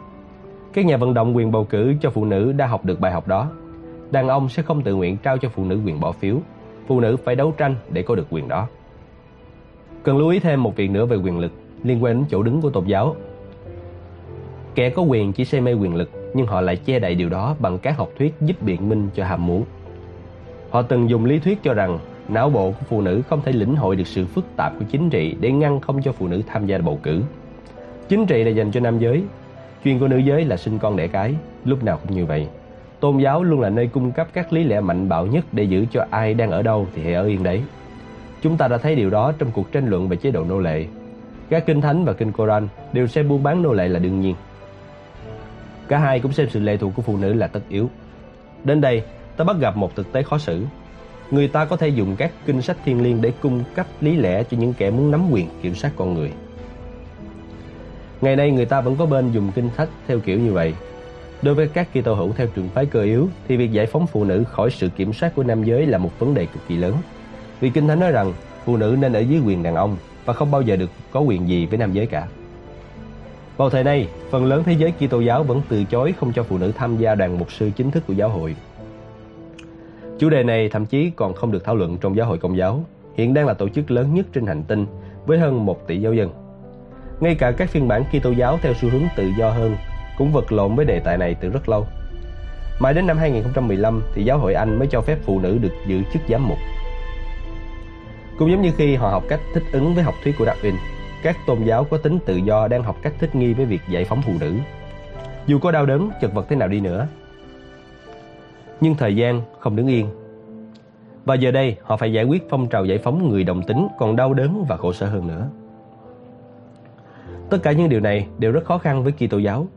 Các nhà vận động quyền bầu cử cho phụ nữ đã học được bài học đó. Đàn ông sẽ không tự nguyện trao cho phụ nữ quyền bỏ phiếu. Phụ nữ phải đấu tranh để có được quyền đó. Cần lưu ý thêm một việc nữa về quyền lực liên quan đến chỗ đứng của tôn giáo. Kẻ có quyền chỉ say mê quyền lực nhưng họ lại che đậy điều đó bằng các học thuyết giúp biện minh cho ham muốn. Họ từng dùng lý thuyết cho rằng não bộ của phụ nữ không thể lĩnh hội được sự phức tạp của chính trị để ngăn không cho phụ nữ tham gia bầu cử. Chính trị là dành cho nam giới, chuyện của nữ giới là sinh con đẻ cái, lúc nào cũng như vậy. Tôn giáo luôn là nơi cung cấp các lý lẽ mạnh bạo nhất để giữ cho ai đang ở đâu thì hãy ở yên đấy. Chúng ta đã thấy điều đó trong cuộc tranh luận về chế độ nô lệ. Các kinh thánh và kinh Koran đều xem buôn bán nô lệ là đương nhiên. Cả hai cũng xem sự lệ thuộc của phụ nữ là tất yếu. Đến đây, ta bắt gặp một thực tế khó xử. Người ta có thể dùng các kinh sách thiên liêng để cung cấp lý lẽ cho những kẻ muốn nắm quyền kiểm soát con người. Ngày nay người ta vẫn có bên dùng kinh sách theo kiểu như vậy. Đối với các Kitô hữu theo trường phái cơ yếu thì việc giải phóng phụ nữ khỏi sự kiểm soát của nam giới là một vấn đề cực kỳ lớn. Vì kinh thánh nói rằng phụ nữ nên ở dưới quyền đàn ông và không bao giờ được có quyền gì với nam giới cả. Vào thời nay, phần lớn thế giới Kitô giáo vẫn từ chối không cho phụ nữ tham gia đoàn mục sư chính thức của giáo hội. Chủ đề này thậm chí còn không được thảo luận trong giáo hội công giáo, hiện đang là tổ chức lớn nhất trên hành tinh với hơn 1 tỷ giáo dân. Ngay cả các phiên bản Kitô giáo theo xu hướng tự do hơn cũng vật lộn với đề tài này từ rất lâu. Mãi đến năm 2015 thì giáo hội Anh mới cho phép phụ nữ được giữ chức giám mục. Cũng giống như khi họ học cách thích ứng với học thuyết của Darwin, các tôn giáo có tính tự do đang học cách thích nghi với việc giải phóng phụ nữ. Dù có đau đớn, chật vật thế nào đi nữa. Nhưng thời gian không đứng yên. Và giờ đây, họ phải giải quyết phong trào giải phóng người đồng tính còn đau đớn và khổ sở hơn nữa. Tất cả những điều này đều rất khó khăn với Kitô giáo.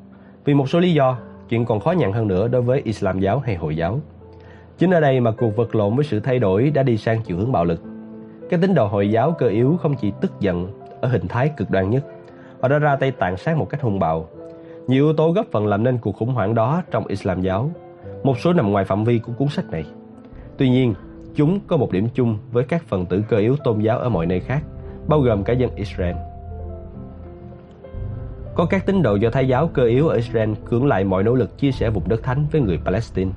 Vì một số lý do, chuyện còn khó nhận hơn nữa đối với Islam giáo hay Hồi giáo. Chính ở đây mà cuộc vật lộn với sự thay đổi đã đi sang chiều hướng bạo lực. Các tín đồ Hồi giáo cơ yếu không chỉ tức giận ở hình thái cực đoan nhất, họ đã ra tay tàn sát một cách hung bạo. Nhiều yếu tố góp phần làm nên cuộc khủng hoảng đó trong Islam giáo. Một số nằm ngoài phạm vi của cuốn sách này. Tuy nhiên, chúng có một điểm chung với các phần tử cơ yếu tôn giáo ở mọi nơi khác, bao gồm cả dân Israel. Có các tín đồ do Thái giáo cơ yếu ở Israel cưỡng lại mọi nỗ lực chia sẻ vùng đất thánh với người Palestine.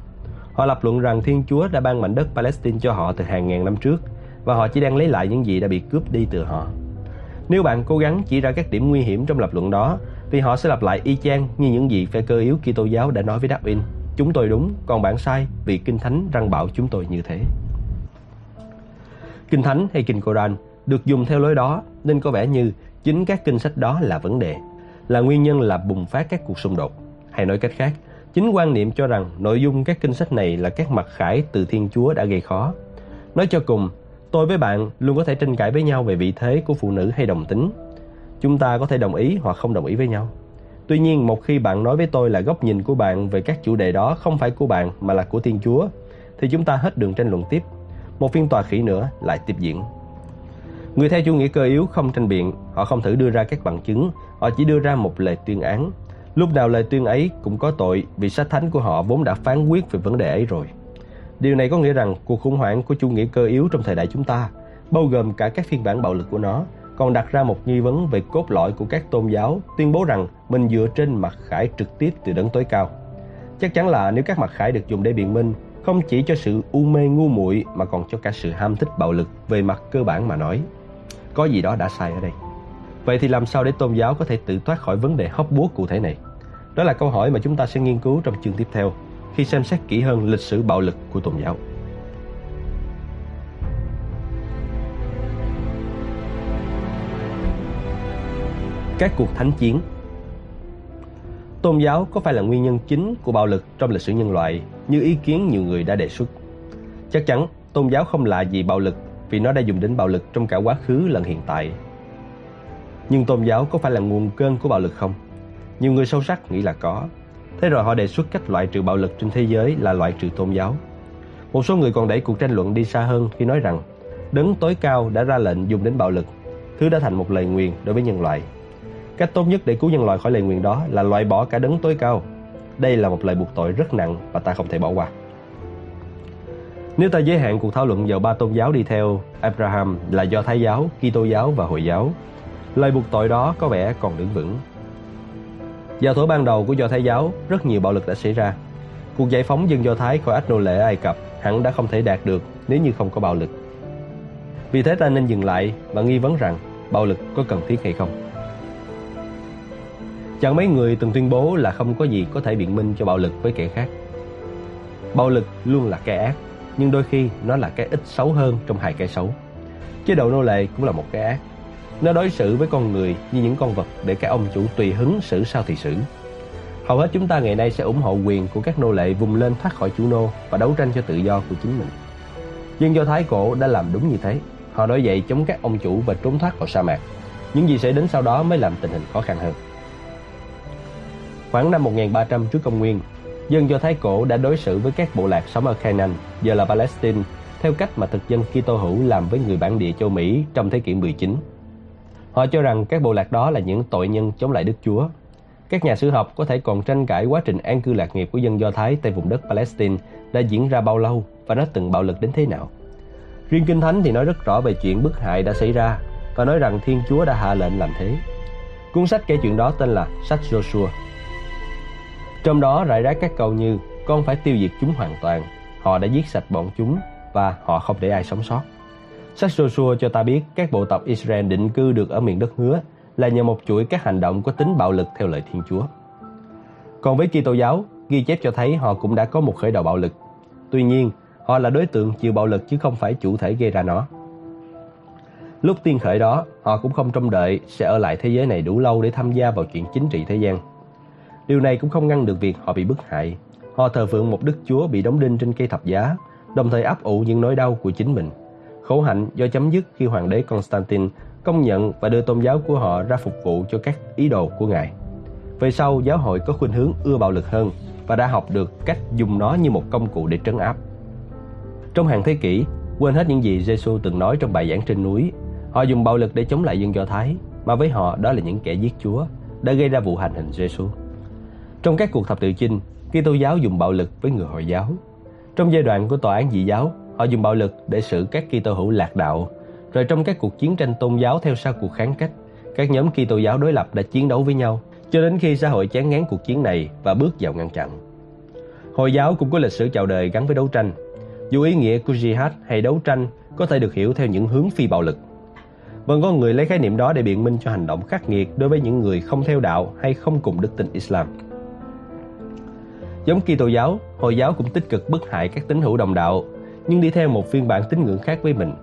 Họ lập luận rằng Thiên Chúa đã ban mảnh đất Palestine cho họ từ hàng ngàn năm trước và họ chỉ đang lấy lại những gì đã bị cướp đi từ họ. Nếu bạn cố gắng chỉ ra các điểm nguy hiểm trong lập luận đó, thì họ sẽ lặp lại y chang như những gì phe cơ yếu Kitô giáo đã nói với Darwin. Chúng tôi đúng, còn bạn sai vì Kinh Thánh răng bảo chúng tôi như thế. Kinh Thánh hay Kinh Koran được dùng theo lối đó nên có vẻ như chính các kinh sách đó là vấn đề, là nguyên nhân là bùng phát các cuộc xung đột. Hay nói cách khác, chính quan niệm cho rằng nội dung các kinh sách này là các mặt khải từ Thiên Chúa đã gây khó. Nói cho cùng, tôi với bạn luôn có thể tranh cãi với nhau về vị thế của phụ nữ hay đồng tính. Chúng ta có thể đồng ý hoặc không đồng ý với nhau. Tuy nhiên, một khi bạn nói với tôi là góc nhìn của bạn về các chủ đề đó không phải của bạn mà là của Thiên Chúa, thì chúng ta hết đường tranh luận tiếp. Một phiên tòa khỉ nữa lại tiếp diễn. Người theo chủ nghĩa cơ yếu không tranh biện, họ không thử đưa ra các bằng chứng, họ chỉ đưa ra một lời tuyên án. Lúc nào lời tuyên ấy cũng có tội vì sách thánh của họ vốn đã phán quyết về vấn đề ấy rồi. Điều này có nghĩa rằng cuộc khủng hoảng của chủ nghĩa cơ yếu trong thời đại chúng ta, bao gồm cả các phiên bản bạo lực của nó, còn đặt ra một nghi vấn về cốt lõi của các tôn giáo tuyên bố rằng mình dựa trên mặt khải trực tiếp từ đấng tối cao. Chắc chắn là nếu các mặt khải được dùng để biện minh, không chỉ cho sự u mê ngu muội mà còn cho cả sự ham thích bạo lực về mặt cơ bản mà nói. Có gì đó đã sai ở đây. Vậy thì làm sao để tôn giáo có thể tự thoát khỏi vấn đề hóc búa cụ thể này? Đó là câu hỏi mà chúng ta sẽ nghiên cứu trong chương tiếp theo, khi xem xét kỹ hơn lịch sử bạo lực của tôn giáo. Các cuộc thánh chiến Tôn giáo có phải là nguyên nhân chính của bạo lực trong lịch sử nhân loại, như ý kiến nhiều người đã đề xuất? Chắc chắn, tôn giáo không lạ gì bạo lực vì nó đã dùng đến bạo lực trong cả quá khứ lẫn hiện tại. Nhưng tôn giáo có phải là nguồn cơn của bạo lực không? Nhiều người sâu sắc nghĩ là có. Thế rồi họ đề xuất cách loại trừ bạo lực trên thế giới là loại trừ tôn giáo. Một số người còn đẩy cuộc tranh luận đi xa hơn khi nói rằng đấng tối cao đã ra lệnh dùng đến bạo lực, thứ đã thành một lời nguyền đối với nhân loại. Cách tốt nhất để cứu nhân loại khỏi lời nguyền đó là loại bỏ cả đấng tối cao. Đây là một lời buộc tội rất nặng và ta không thể bỏ qua. Nếu ta giới hạn cuộc thảo luận vào ba tôn giáo đi theo Abraham là do Thái giáo, Kitô giáo và Hồi giáo, lời buộc tội đó có vẻ còn đứng vững. Vào thổ ban đầu của Do Thái giáo, rất nhiều bạo lực đã xảy ra. Cuộc giải phóng dân Do Thái khỏi ách nô lệ Ai Cập hẳn đã không thể đạt được nếu như không có bạo lực. Vì thế ta nên dừng lại và nghi vấn rằng bạo lực có cần thiết hay không. Chẳng mấy người từng tuyên bố là không có gì có thể biện minh cho bạo lực với kẻ khác. Bạo lực luôn là cái ác, nhưng đôi khi nó là cái ít xấu hơn trong hai cái xấu. Chế độ nô lệ cũng là một cái ác. Nó đối xử với con người như những con vật để các ông chủ tùy hứng xử sao thì xử. Hầu hết chúng ta ngày nay sẽ ủng hộ quyền của các nô lệ vùng lên thoát khỏi chủ nô và đấu tranh cho tự do của chính mình. Dân Do Thái cổ đã làm đúng như thế. Họ nổi dậy chống các ông chủ và trốn thoát vào sa mạc. Những gì sẽ đến sau đó mới làm tình hình khó khăn hơn. Khoảng năm 1300 trước công nguyên, dân Do Thái cổ đã đối xử với các bộ lạc sống ở Canaan, giờ là Palestine, theo cách mà thực dân Kitô hữu làm với người bản địa châu Mỹ trong thế kỷ 19. Họ cho rằng các bộ lạc đó là những tội nhân chống lại Đức Chúa. Các nhà sử học có thể còn tranh cãi quá trình an cư lạc nghiệp của dân Do Thái tại vùng đất Palestine đã diễn ra bao lâu và nó từng bạo lực đến thế nào. Riêng Kinh Thánh thì nói rất rõ về chuyện bức hại đã xảy ra và nói rằng Thiên Chúa đã hạ lệnh làm thế. Cuốn sách kể chuyện đó tên là Sách Joshua. Trong đó rải rác các câu như con phải tiêu diệt chúng hoàn toàn, họ đã giết sạch bọn chúng và họ không để ai sống sót. Sách Joshua cho ta biết các bộ tộc Israel định cư được ở miền đất hứa là nhờ một chuỗi các hành động có tính bạo lực theo lời Thiên Chúa. Còn với Kitô giáo, ghi chép cho thấy họ cũng đã có một khởi đầu bạo lực. Tuy nhiên, họ là đối tượng chịu bạo lực chứ không phải chủ thể gây ra nó. Lúc tiên khởi đó, họ cũng không trông đợi sẽ ở lại thế giới này đủ lâu để tham gia vào chuyện chính trị thế gian. Điều này cũng không ngăn được việc họ bị bức hại. Họ thờ phượng một đức chúa bị đóng đinh trên cây thập giá, đồng thời áp ủ những nỗi đau của chính mình. Khổ hạnh do chấm dứt khi hoàng đế Constantine công nhận và đưa tôn giáo của họ ra phục vụ cho các ý đồ của ngài. Về sau, giáo hội có khuynh hướng ưa bạo lực hơn và đã học được cách dùng nó như một công cụ để trấn áp. Trong hàng thế kỷ, quên hết những gì Giêsu từng nói trong bài giảng trên núi, họ dùng bạo lực để chống lại dân Do Thái, mà với họ đó là những kẻ giết Chúa, đã gây ra vụ hành hình Giêsu. Trong các cuộc thập tự chinh, Kitô giáo dùng bạo lực với người Hồi giáo. Trong giai đoạn của tòa án dị giáo, họ dùng bạo lực để xử các Kitô hữu lạc đạo. Rồi trong các cuộc chiến tranh tôn giáo theo sau cuộc kháng cách, các nhóm Kitô giáo đối lập đã chiến đấu với nhau cho đến khi xã hội chán ngán cuộc chiến này và bước vào ngăn chặn. Hồi giáo cũng có lịch sử chào đời gắn với đấu tranh. Dù ý nghĩa của jihad hay đấu tranh có thể được hiểu theo những hướng phi bạo lực. Vẫn có người lấy khái niệm đó để biện minh cho hành động khắc nghiệt đối với những người không theo đạo hay không cùng đức tin Islam. Giống Kitô giáo, Hồi giáo cũng tích cực bức hại các tín hữu đồng đạo, nhưng đi theo một phiên bản tín ngưỡng khác với mình.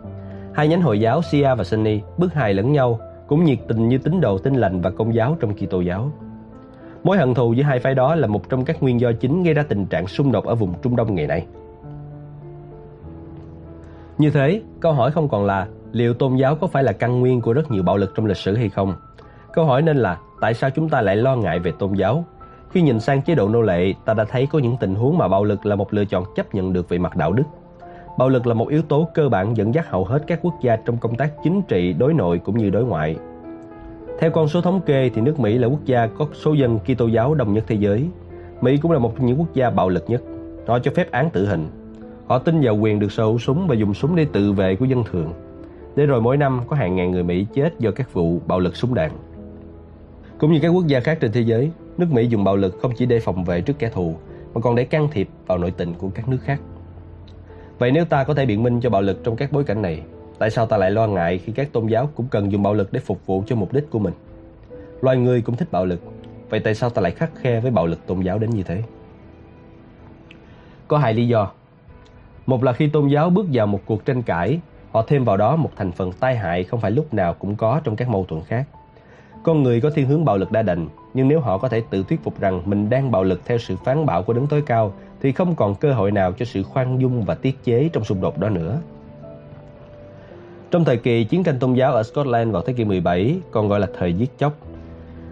Hai nhánh Hồi giáo Shia và Sunni bức hại lẫn nhau, cũng nhiệt tình như tín đồ tin lành và công giáo trong Kitô giáo. Mối hận thù giữa hai phái đó là một trong các nguyên do chính gây ra tình trạng xung đột ở vùng Trung Đông ngày nay. Như thế, câu hỏi không còn là liệu tôn giáo có phải là căn nguyên của rất nhiều bạo lực trong lịch sử hay không? Câu hỏi nên là tại sao chúng ta lại lo ngại về tôn giáo khi nhìn sang chế độ nô lệ, ta đã thấy có những tình huống mà bạo lực là một lựa chọn chấp nhận được về mặt đạo đức. Bạo lực là một yếu tố cơ bản dẫn dắt hầu hết các quốc gia trong công tác chính trị, đối nội cũng như đối ngoại. Theo con số thống kê thì nước Mỹ là quốc gia có số dân Kitô giáo đông nhất thế giới. Mỹ cũng là một trong những quốc gia bạo lực nhất. Họ cho phép án tử hình. Họ tin vào quyền được sở hữu súng và dùng súng để tự vệ của dân thường. Để rồi mỗi năm có hàng ngàn người Mỹ chết do các vụ bạo lực súng đạn. Cũng như các quốc gia khác trên thế giới, nước Mỹ dùng bạo lực không chỉ để phòng vệ trước kẻ thù, mà còn để can thiệp vào nội tình của các nước khác. Vậy nếu ta có thể biện minh cho bạo lực trong các bối cảnh này, tại sao ta lại lo ngại khi các tôn giáo cũng cần dùng bạo lực để phục vụ cho mục đích của mình? Loài người cũng thích bạo lực, vậy tại sao ta lại khắc khe với bạo lực tôn giáo đến như thế? Có hai lý do. Một là khi tôn giáo bước vào một cuộc tranh cãi, họ thêm vào đó một thành phần tai hại không phải lúc nào cũng có trong các mâu thuẫn khác. Con người có thiên hướng bạo lực đa đành, nhưng nếu họ có thể tự thuyết phục rằng mình đang bạo lực theo sự phán bạo của đấng tối cao, thì không còn cơ hội nào cho sự khoan dung và tiết chế trong xung đột đó nữa. Trong thời kỳ chiến tranh tôn giáo ở Scotland vào thế kỷ 17, còn gọi là thời giết chóc,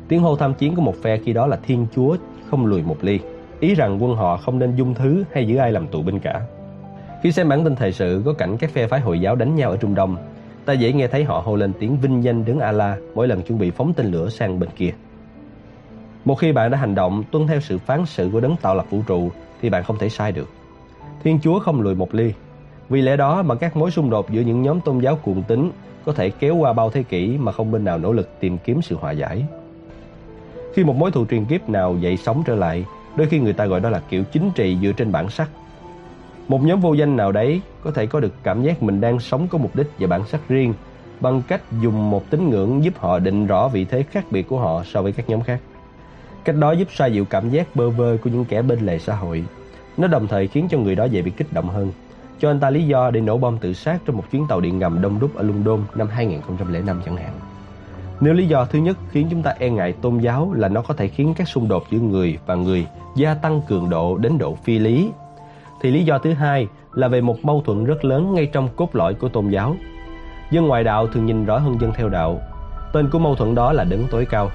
tiếng hô tham chiến của một phe khi đó là Thiên Chúa không lùi một ly, ý rằng quân họ không nên dung thứ hay giữ ai làm tù binh cả. Khi xem bản tin thời sự có cảnh các phe phái Hồi giáo đánh nhau ở Trung Đông, ta dễ nghe thấy họ hô lên tiếng vinh danh đứng Allah mỗi lần chuẩn bị phóng tên lửa sang bên kia. Một khi bạn đã hành động tuân theo sự phán xử của đấng tạo lập vũ trụ thì bạn không thể sai được. Thiên Chúa không lùi một ly. Vì lẽ đó mà các mối xung đột giữa những nhóm tôn giáo cuồng tín có thể kéo qua bao thế kỷ mà không bên nào nỗ lực tìm kiếm sự hòa giải. Khi một mối thù truyền kiếp nào dậy sóng trở lại, đôi khi người ta gọi đó là kiểu chính trị dựa trên bản sắc. Một nhóm vô danh nào đấy có thể có được cảm giác mình đang sống có mục đích và bản sắc riêng bằng cách dùng một tín ngưỡng giúp họ định rõ vị thế khác biệt của họ so với các nhóm khác. Cách đó giúp xoa dịu cảm giác bơ vơ của những kẻ bên lề xã hội. Nó đồng thời khiến cho người đó dễ bị kích động hơn, cho anh ta lý do để nổ bom tự sát trong một chuyến tàu điện ngầm đông đúc ở London năm 2005 chẳng hạn. Nếu lý do thứ nhất khiến chúng ta e ngại tôn giáo là nó có thể khiến các xung đột giữa người và người gia tăng cường độ đến độ phi lý, thì lý do thứ hai là về một mâu thuẫn rất lớn ngay trong cốt lõi của tôn giáo. Dân ngoại đạo thường nhìn rõ hơn dân theo đạo. Tên của mâu thuẫn đó là đấng tối cao.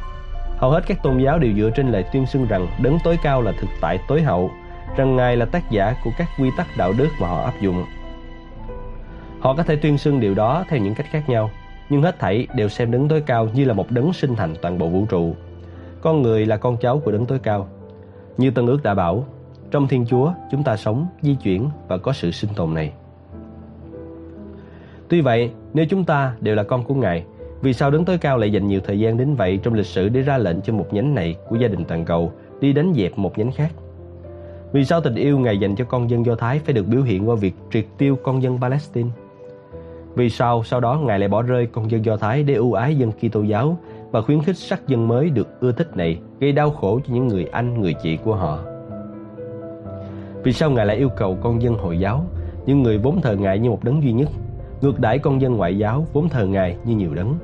Hầu hết các tôn giáo đều dựa trên lời tuyên xưng rằng đấng tối cao là thực tại tối hậu, rằng Ngài là tác giả của các quy tắc đạo đức mà họ áp dụng. Họ có thể tuyên xưng điều đó theo những cách khác nhau, nhưng hết thảy đều xem đấng tối cao như là một đấng sinh thành toàn bộ vũ trụ. Con người là con cháu của đấng tối cao. Như Tân ước đã bảo, trong Thiên Chúa chúng ta sống, di chuyển và có sự sinh tồn này. Tuy vậy, nếu chúng ta đều là con của Ngài, vì sao đấng tối cao lại dành nhiều thời gian đến vậy trong lịch sử để ra lệnh cho một nhánh này của gia đình toàn cầu đi đánh dẹp một nhánh khác? Vì sao tình yêu Ngài dành cho con dân Do Thái phải được biểu hiện qua việc triệt tiêu con dân Palestine? Vì sao sau đó Ngài lại bỏ rơi con dân Do Thái để ưu ái dân Kitô giáo và khuyến khích sắc dân mới được ưa thích này gây đau khổ cho những người anh, người chị của họ? Vì sao Ngài lại yêu cầu con dân Hồi giáo, những người vốn thờ Ngài như một đấng duy nhất, ngược đãi con dân ngoại giáo vốn thờ Ngài như nhiều đấng?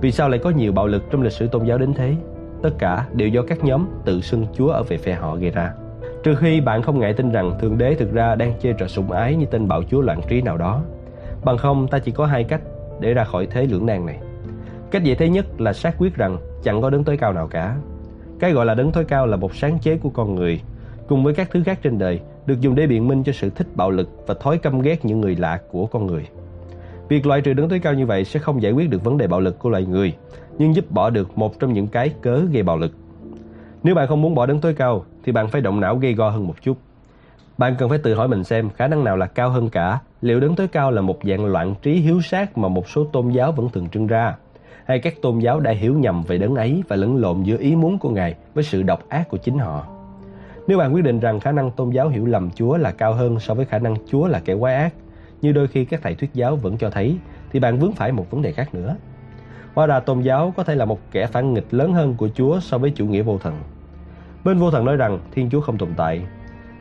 Vì sao lại có nhiều bạo lực trong lịch sử tôn giáo đến thế? Tất cả đều do các nhóm tự xưng Chúa ở về phe họ gây ra. Trừ khi bạn không ngại tin rằng Thượng Đế thực ra đang chơi trò sủng ái như tên bạo chúa loạn trí nào đó. Bằng không, ta chỉ có hai cách để ra khỏi thế lưỡng nan này. Cách dễ thế nhất là xác quyết rằng chẳng có đấng tối cao nào cả. Cái gọi là đấng tối cao là một sáng chế của con người, cùng với các thứ khác trên đời, được dùng để biện minh cho sự thích bạo lực và thói căm ghét những người lạ của con người. Việc loại trừ đứng tối cao như vậy sẽ không giải quyết được vấn đề bạo lực của loài người, nhưng giúp bỏ được một trong những cái cớ gây bạo lực. Nếu bạn không muốn bỏ đứng tối cao, thì bạn phải động não gây go hơn một chút. Bạn cần phải tự hỏi mình xem khả năng nào là cao hơn cả, liệu đứng tối cao là một dạng loạn trí hiếu sát mà một số tôn giáo vẫn thường trưng ra, hay các tôn giáo đã hiểu nhầm về đấng ấy và lẫn lộn giữa ý muốn của Ngài với sự độc ác của chính họ. Nếu bạn quyết định rằng khả năng tôn giáo hiểu lầm Chúa là cao hơn so với khả năng Chúa là kẻ quái ác, như đôi khi các thầy thuyết giáo vẫn cho thấy, thì bạn vướng phải một vấn đề khác nữa. Hóa ra tôn giáo có thể là một kẻ phản nghịch lớn hơn của Chúa so với chủ nghĩa vô thần. Bên vô thần nói rằng Thiên Chúa không tồn tại.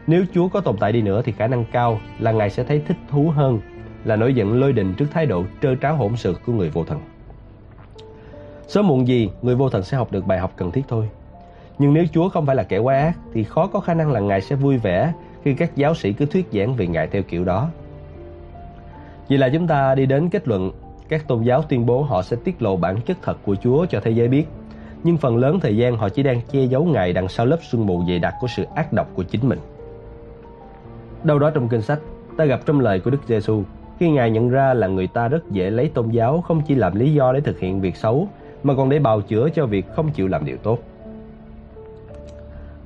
Nếu Chúa có tồn tại đi nữa thì khả năng cao là Ngài sẽ thấy thích thú hơn là nổi giận lôi đình trước thái độ trơ tráo hỗn sự của người vô thần. Sớm muộn gì, người vô thần sẽ học được bài học cần thiết thôi. Nhưng nếu Chúa không phải là kẻ quá ác thì khó có khả năng là Ngài sẽ vui vẻ khi các giáo sĩ cứ thuyết giảng về Ngài theo kiểu đó. vậy là chúng ta đi đến kết luận các tôn giáo tuyên bố họ sẽ tiết lộ bản chất thật của Chúa cho thế giới biết. Nhưng phần lớn thời gian họ chỉ đang che giấu Ngài đằng sau lớp sương mù dày đặc của sự ác độc của chính mình. Đâu đó trong kinh sách, ta gặp trong lời của Đức Giêsu khi Ngài nhận ra là người ta rất dễ lấy tôn giáo không chỉ làm lý do để thực hiện việc xấu mà còn để bào chữa cho việc không chịu làm điều tốt.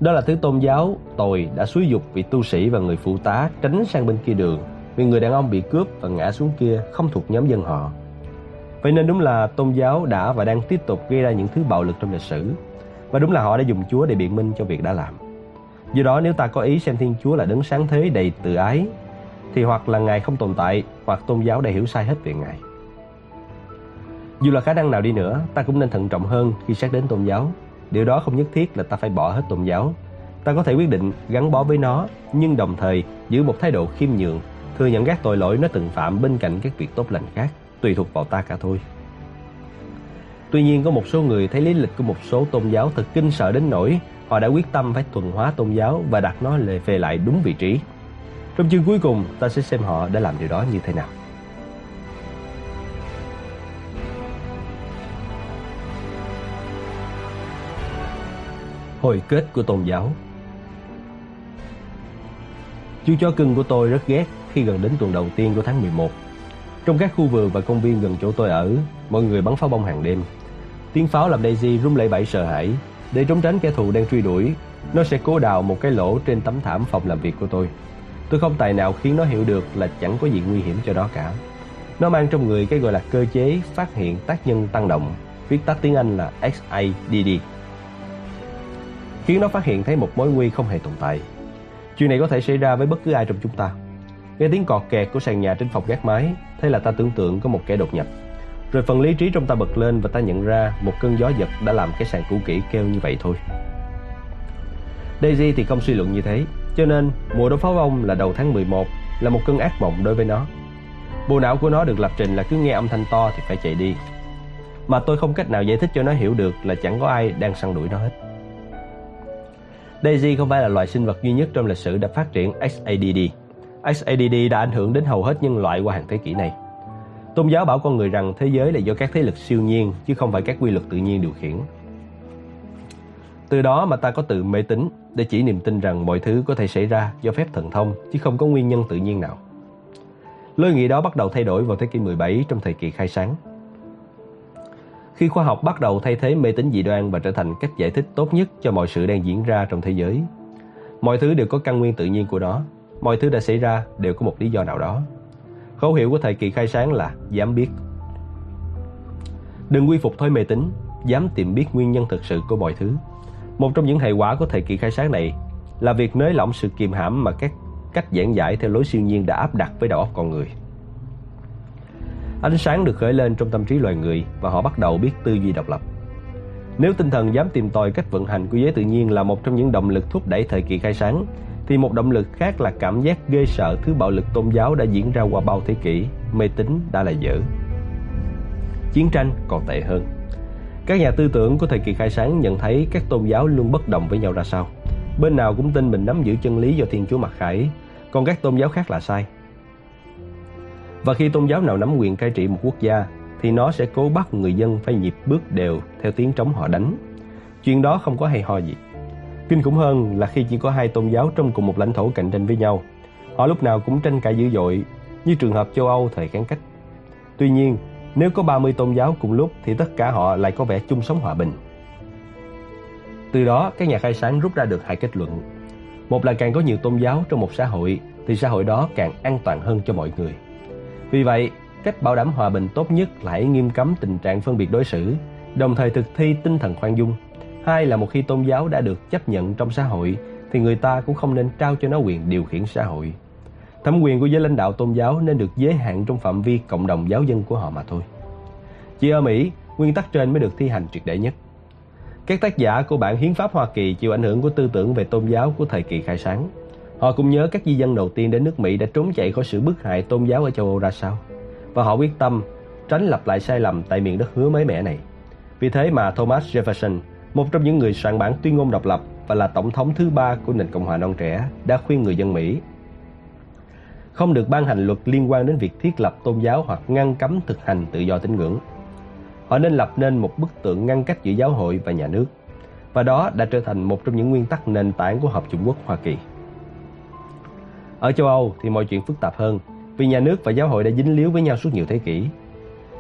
Đó là thứ tôn giáo tồi đã xúi dục vị tu sĩ và người phụ tá tránh sang bên kia đường vì người đàn ông bị cướp và ngã xuống kia không thuộc nhóm dân họ. Vậy nên đúng là tôn giáo đã và đang tiếp tục gây ra những thứ bạo lực trong lịch sử. Và đúng là họ đã dùng Chúa để biện minh cho việc đã làm. Do đó nếu ta có ý xem Thiên Chúa là đấng sáng thế đầy tự ái, thì hoặc là Ngài không tồn tại, hoặc tôn giáo đã hiểu sai hết về Ngài. Dù là khả năng nào đi nữa, ta cũng nên thận trọng hơn khi xét đến tôn giáo. Điều đó không nhất thiết là ta phải bỏ hết tôn giáo. Ta có thể quyết định gắn bó với nó, nhưng đồng thời giữ một thái độ khiêm nhường, thừa nhận các tội lỗi nó từng phạm bên cạnh các việc tốt lành khác, tùy thuộc vào ta cả thôi. Tuy nhiên có một số người thấy lý lịch của một số tôn giáo thật kinh sợ đến nỗi họ đã quyết tâm phải thuần hóa tôn giáo và đặt nó lề về lại đúng vị trí. Trong chương cuối cùng, ta sẽ xem họ đã làm điều đó như thế nào. Hồi kết của tôn giáo Chú chó cưng của tôi rất ghét khi gần đến tuần đầu tiên của tháng 11. Trong các khu vườn và công viên gần chỗ tôi ở, mọi người bắn pháo bông hàng đêm. Tiếng pháo làm Daisy run lẩy bẩy sợ hãi. Để trốn tránh kẻ thù đang truy đuổi, nó sẽ cố đào một cái lỗ trên tấm thảm phòng làm việc của tôi. Tôi không tài nào khiến nó hiểu được là chẳng có gì nguy hiểm cho nó cả. Nó mang trong người cái gọi là cơ chế phát hiện tác nhân tăng động, viết tắt tiếng Anh là SADD. Khiến nó phát hiện thấy một mối nguy không hề tồn tại. Chuyện này có thể xảy ra với bất cứ ai trong chúng ta. Nghe tiếng cọt kẹt của sàn nhà trên phòng gác mái, thế là ta tưởng tượng có một kẻ đột nhập. Rồi phần lý trí trong ta bật lên và ta nhận ra một cơn gió giật đã làm cái sàn cũ kỹ kêu như vậy thôi. Daisy thì không suy luận như thế, cho nên mùa đốt pháo bông là đầu tháng 11 là một cơn ác mộng đối với nó. Bộ não của nó được lập trình là cứ nghe âm thanh to thì phải chạy đi. Mà tôi không cách nào giải thích cho nó hiểu được là chẳng có ai đang săn đuổi nó hết. Daisy không phải là loài sinh vật duy nhất trong lịch sử đã phát triển xadd xadd đã ảnh hưởng đến hầu hết nhân loại qua hàng thế kỷ này. Tôn giáo bảo con người rằng thế giới là do các thế lực siêu nhiên, chứ không phải các quy luật tự nhiên điều khiển. Từ đó mà ta có tự mê tín, để chỉ niềm tin rằng mọi thứ có thể xảy ra do phép thần thông, chứ không có nguyên nhân tự nhiên nào. Lối nghĩ đó bắt đầu thay đổi vào thế kỷ 17 trong thời kỳ khai sáng. Khi khoa học bắt đầu thay thế mê tín dị đoan và trở thành cách giải thích tốt nhất cho mọi sự đang diễn ra trong thế giới. Mọi thứ đều có căn nguyên tự nhiên của nó, mọi thứ đã xảy ra đều có một lý do nào đó. Khẩu hiệu của thời kỳ khai sáng là dám biết. Đừng quy phục thói mê tín, dám tìm biết nguyên nhân thực sự của mọi thứ. Một trong những hệ quả của thời kỳ khai sáng này là việc nới lỏng sự kiềm hãm mà các cách giảng giải theo lối siêu nhiên đã áp đặt với đầu óc con người. Ánh sáng được khởi lên trong tâm trí loài người và họ bắt đầu biết tư duy độc lập. Nếu tinh thần dám tìm tòi cách vận hành của giới tự nhiên là một trong những động lực thúc đẩy thời kỳ khai sáng, thì một động lực khác là cảm giác ghê sợ thứ bạo lực tôn giáo đã diễn ra qua bao thế kỷ, mê tín đã là dở. Chiến tranh còn tệ hơn. Các nhà tư tưởng của thời kỳ khai sáng nhận thấy các tôn giáo luôn bất đồng với nhau ra sao. Bên nào cũng tin mình nắm giữ chân lý do Thiên Chúa mặc khải, còn các tôn giáo khác là sai. Và khi tôn giáo nào nắm quyền cai trị một quốc gia thì nó sẽ cố bắt người dân phải nhịp bước đều theo tiếng trống họ đánh. Chuyện đó không có hay ho gì. Kinh khủng hơn là khi chỉ có hai tôn giáo trong cùng một lãnh thổ cạnh tranh với nhau. Họ lúc nào cũng tranh cãi dữ dội, như trường hợp châu Âu thời kháng cách. Tuy nhiên, nếu có 30 tôn giáo cùng lúc thì tất cả họ lại có vẻ chung sống hòa bình. Từ đó, các nhà khai sáng rút ra được hai kết luận. Một là càng có nhiều tôn giáo trong một xã hội thì xã hội đó càng an toàn hơn cho mọi người. Vì vậy, cách bảo đảm hòa bình tốt nhất là hãy nghiêm cấm tình trạng phân biệt đối xử, đồng thời thực thi tinh thần khoan dung. Hai là một khi tôn giáo đã được chấp nhận trong xã hội thì người ta cũng không nên trao cho nó quyền điều khiển xã hội. Thẩm quyền của giới lãnh đạo tôn giáo nên được giới hạn trong phạm vi cộng đồng giáo dân của họ mà thôi. Chỉ ở Mỹ, nguyên tắc trên mới được thi hành triệt để nhất. Các tác giả của bản hiến pháp Hoa Kỳ chịu ảnh hưởng của tư tưởng về tôn giáo của thời kỳ khai sáng. Họ cũng nhớ các di dân đầu tiên đến nước Mỹ đã trốn chạy khỏi sự bức hại tôn giáo ở châu Âu ra sao. Và họ quyết tâm tránh lặp lại sai lầm tại miền đất hứa mới mẻ này. Vì thế mà Thomas Jefferson, một trong những người soạn bản tuyên ngôn độc lập và là tổng thống thứ ba của nền Cộng hòa non trẻ, đã khuyên người dân Mỹ không được ban hành luật liên quan đến việc thiết lập tôn giáo hoặc ngăn cấm thực hành tự do tín ngưỡng. Họ nên lập nên một bức tượng ngăn cách giữa giáo hội và nhà nước. Và đó đã trở thành một trong những nguyên tắc nền tảng của Hợp Trung Quốc Hoa Kỳ. Ở châu Âu thì mọi chuyện phức tạp hơn vì nhà nước và giáo hội đã dính líu với nhau suốt nhiều thế kỷ.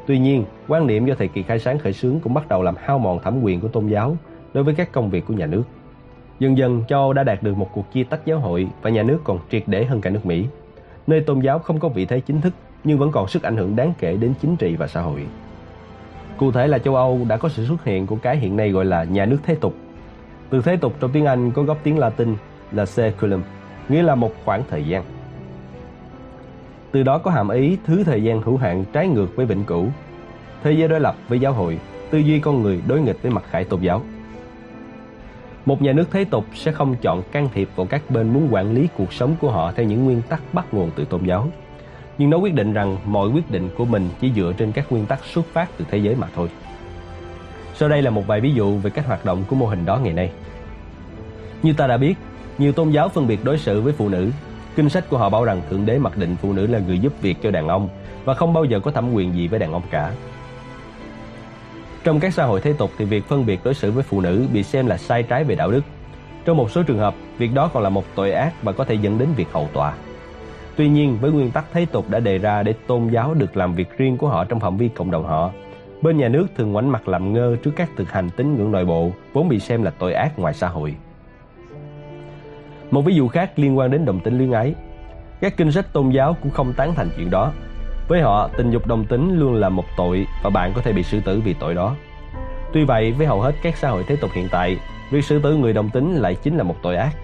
Tuy nhiên, quan niệm do thời kỳ khai sáng khởi xướng cũng bắt đầu làm hao mòn thẩm quyền của tôn giáo đối với các công việc của nhà nước. Dần dần, châu Âu đã đạt được một cuộc chia tách giáo hội và nhà nước còn triệt để hơn cả nước Mỹ, nơi tôn giáo không có vị thế chính thức nhưng vẫn còn sức ảnh hưởng đáng kể đến chính trị và xã hội. Cụ thể là châu Âu đã có sự xuất hiện của cái hiện nay gọi là nhà nước thế tục. Từ thế tục trong tiếng Anh có gốc tiếng Latin là seculum, nghĩa là một khoảng thời gian. Từ đó có hàm ý thứ thời gian hữu hạn trái ngược với vĩnh cửu. Thế giới đối lập với giáo hội, tư duy con người đối nghịch với mặt khải tôn giáo. Một nhà nước thế tục sẽ không chọn can thiệp vào các bên muốn quản lý cuộc sống của họ theo những nguyên tắc bắt nguồn từ tôn giáo. Nhưng nó quyết định rằng mọi quyết định của mình chỉ dựa trên các nguyên tắc xuất phát từ thế giới mà thôi. Sau đây là một vài ví dụ về cách hoạt động của mô hình đó ngày nay. Như ta đã biết, nhiều tôn giáo phân biệt đối xử với phụ nữ. Kinh sách của họ bảo rằng Thượng Đế mặc định phụ nữ là người giúp việc cho đàn ông và không bao giờ có thẩm quyền gì với đàn ông cả. Trong các xã hội thế tục thì việc phân biệt đối xử với phụ nữ bị xem là sai trái về đạo đức. Trong một số trường hợp, việc đó còn là một tội ác và có thể dẫn đến việc hậu tòa. Tuy nhiên, với nguyên tắc thế tục đã đề ra để tôn giáo được làm việc riêng của họ trong phạm vi cộng đồng họ, bên nhà nước thường ngoảnh mặt làm ngơ trước các thực hành tín ngưỡng nội bộ vốn bị xem là tội ác ngoài xã hội. Một ví dụ khác liên quan đến đồng tính luyến ái. Các kinh sách tôn giáo cũng không tán thành chuyện đó. Với họ, tình dục đồng tính luôn là một tội và bạn có thể bị xử tử vì tội đó. Tuy vậy, với hầu hết các xã hội thế tục hiện tại, việc xử tử người đồng tính lại chính là một tội ác.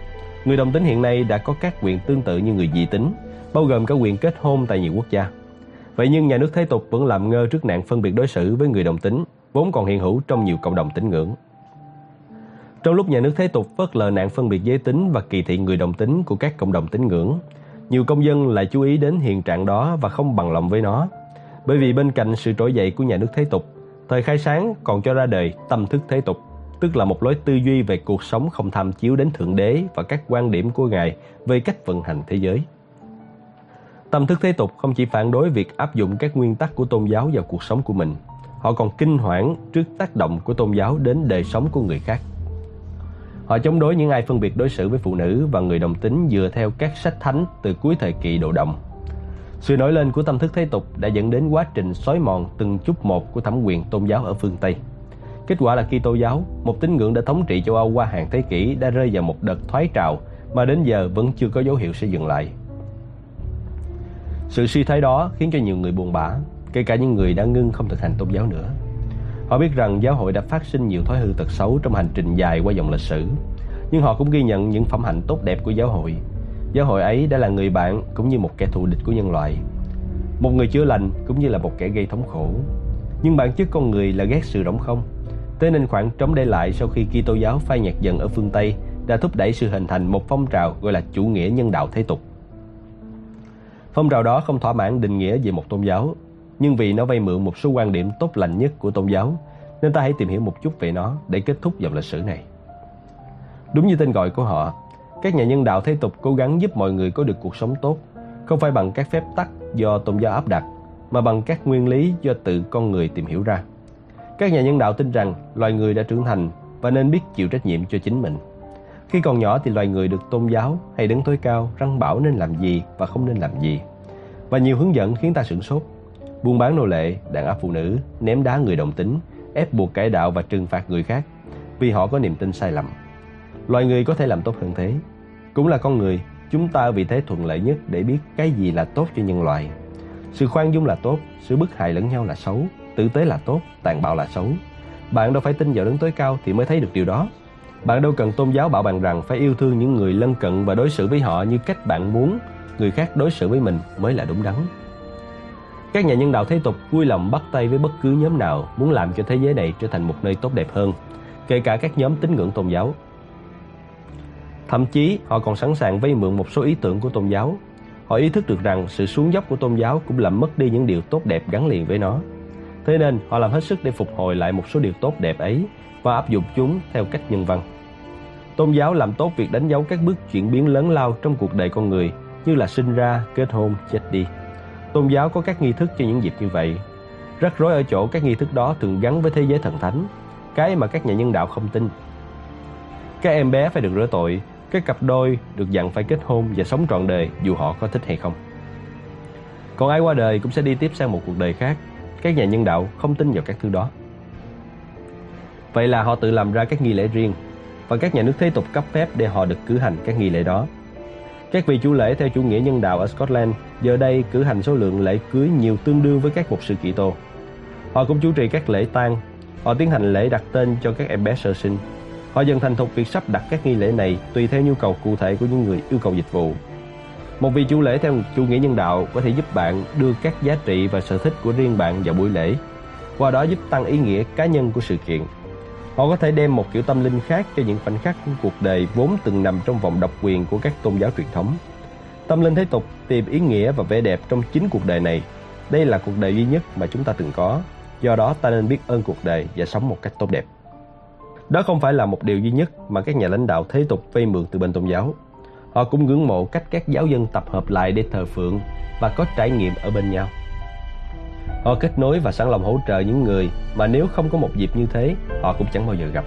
Người đồng tính hiện nay đã có các quyền tương tự như người dị tính, bao gồm cả quyền kết hôn tại nhiều quốc gia. Vậy nhưng nhà nước thế tục vẫn làm ngơ trước nạn phân biệt đối xử với người đồng tính, vốn còn hiện hữu trong nhiều cộng đồng tín ngưỡng. Trong lúc nhà nước thế tục phớt lờ nạn phân biệt giới tính và kỳ thị người đồng tính của các cộng đồng tín ngưỡng, nhiều công dân lại chú ý đến hiện trạng đó và không bằng lòng với nó. Bởi vì bên cạnh sự trỗi dậy của nhà nước thế tục, thời khai sáng còn cho ra đời tâm thức thế tục, tức là một lối tư duy về cuộc sống không tham chiếu đến Thượng Đế và các quan điểm của Ngài về cách vận hành thế giới. Tâm thức thế tục không chỉ phản đối việc áp dụng các nguyên tắc của tôn giáo vào cuộc sống của mình, họ còn kinh hoảng trước tác động của tôn giáo đến đời sống của người khác. Họ chống đối những ai phân biệt đối xử với phụ nữ và người đồng tính dựa theo các sách thánh từ cuối thời kỳ đồ đồng. Sự nổi lên của tâm thức thế tục đã dẫn đến quá trình xói mòn từng chút một của thẩm quyền tôn giáo ở phương Tây. Kết quả là Kitô giáo, một tín ngưỡng đã thống trị châu Âu qua hàng thế kỷ đã rơi vào một đợt thoái trào mà đến giờ vẫn chưa có dấu hiệu sẽ dừng lại. Sự suy thoái đó khiến cho nhiều người buồn bã, kể cả những người đã ngưng không thực hành tôn giáo nữa. Họ biết rằng giáo hội đã phát sinh nhiều thói hư tật xấu trong hành trình dài qua dòng lịch sử, nhưng họ cũng ghi nhận những phẩm hạnh tốt đẹp của giáo hội. Giáo hội ấy đã là người bạn cũng như một kẻ thù địch của nhân loại, một người chữa lành cũng như là một kẻ gây thống khổ. Nhưng bản chất con người là ghét sự rỗng không. Thế nên khoảng trống để lại sau khi Kitô giáo phai nhạt dần ở phương Tây đã thúc đẩy sự hình thành một phong trào gọi là chủ nghĩa nhân đạo thế tục. Phong trào đó không thỏa mãn định nghĩa về một tôn giáo, nhưng vì nó vay mượn một số quan điểm tốt lành nhất của tôn giáo, nên ta hãy tìm hiểu một chút về nó để kết thúc dòng lịch sử này. Đúng như tên gọi của họ, các nhà nhân đạo thế tục cố gắng giúp mọi người có được cuộc sống tốt, không phải bằng các phép tắc do tôn giáo áp đặt, mà bằng các nguyên lý do tự con người tìm hiểu ra. Các nhà nhân đạo tin rằng loài người đã trưởng thành và nên biết chịu trách nhiệm cho chính mình. Khi còn nhỏ thì loài người được tôn giáo hay đứng tối cao răng bảo nên làm gì và không nên làm gì. Và nhiều hướng dẫn khiến ta sửng sốt. Buôn bán nô lệ, đàn áp phụ nữ, ném đá người đồng tính, ép buộc cải đạo và trừng phạt người khác vì họ có niềm tin sai lầm. Loài người có thể làm tốt hơn thế. Cũng là con người, chúng ta vì thế thuận lợi nhất để biết cái gì là tốt cho nhân loại. Sự khoan dung là tốt, sự bức hại lẫn nhau là xấu, tử tế là tốt, tàn bạo là xấu. Bạn đâu phải tin vào đấng tối cao thì mới thấy được điều đó. Bạn đâu cần tôn giáo bảo bạn rằng phải yêu thương những người lân cận và đối xử với họ như cách bạn muốn người khác đối xử với mình mới là đúng đắn. Các nhà nhân đạo thế tục vui lòng bắt tay với bất cứ nhóm nào muốn làm cho thế giới này trở thành một nơi tốt đẹp hơn, kể cả các nhóm tín ngưỡng tôn giáo. Thậm chí họ còn sẵn sàng vay mượn một số ý tưởng của tôn giáo. Họ ý thức được rằng sự xuống dốc của tôn giáo cũng làm mất đi những điều tốt đẹp gắn liền với nó. Thế nên họ làm hết sức để phục hồi lại một số điều tốt đẹp ấy và áp dụng chúng theo cách nhân văn. Tôn giáo làm tốt việc đánh dấu các bước chuyển biến lớn lao trong cuộc đời con người như là sinh ra, kết hôn, chết đi. Tôn giáo có các nghi thức cho những dịp như vậy. Rắc rối ở chỗ các nghi thức đó thường gắn với thế giới thần thánh, cái mà các nhà nhân đạo không tin. Các em bé phải được rửa tội, các cặp đôi được dặn phải kết hôn và sống trọn đời dù họ có thích hay không. Còn ai qua đời cũng sẽ đi tiếp sang một cuộc đời khác. Các nhà nhân đạo không tin vào các thứ đó. Vậy là họ tự làm ra các nghi lễ riêng và các nhà nước thế tục cấp phép để họ được cử hành các nghi lễ đó. Các vị chủ lễ theo chủ nghĩa nhân đạo ở Scotland giờ đây cử hành số lượng lễ cưới nhiều tương đương với các mục sư Kitô. Họ cũng chủ trì các lễ tang, họ tiến hành lễ đặt tên cho các em bé sơ sinh. Họ dần thành thục việc sắp đặt các nghi lễ này tùy theo nhu cầu cụ thể của những người yêu cầu dịch vụ. Một vị chủ lễ theo chủ nghĩa nhân đạo có thể giúp bạn đưa các giá trị và sở thích của riêng bạn vào buổi lễ, qua đó giúp tăng ý nghĩa cá nhân của sự kiện. Họ có thể đem một kiểu tâm linh khác cho những khoảnh khắc của cuộc đời vốn từng nằm trong vòng độc quyền của các tôn giáo truyền thống. Tâm linh thế tục tìm ý nghĩa và vẻ đẹp trong chính cuộc đời này. Đây là cuộc đời duy nhất mà chúng ta từng có. Do đó, ta nên biết ơn cuộc đời và sống một cách tốt đẹp. Đó không phải là một điều duy nhất mà các nhà lãnh đạo thế tục vay mượn từ bên tôn giáo. Họ cũng ngưỡng mộ cách các giáo dân tập hợp lại để thờ phượng và có trải nghiệm ở bên nhau. Họ kết nối và sẵn lòng hỗ trợ những người mà nếu không có một dịp như thế, họ cũng chẳng bao giờ gặp.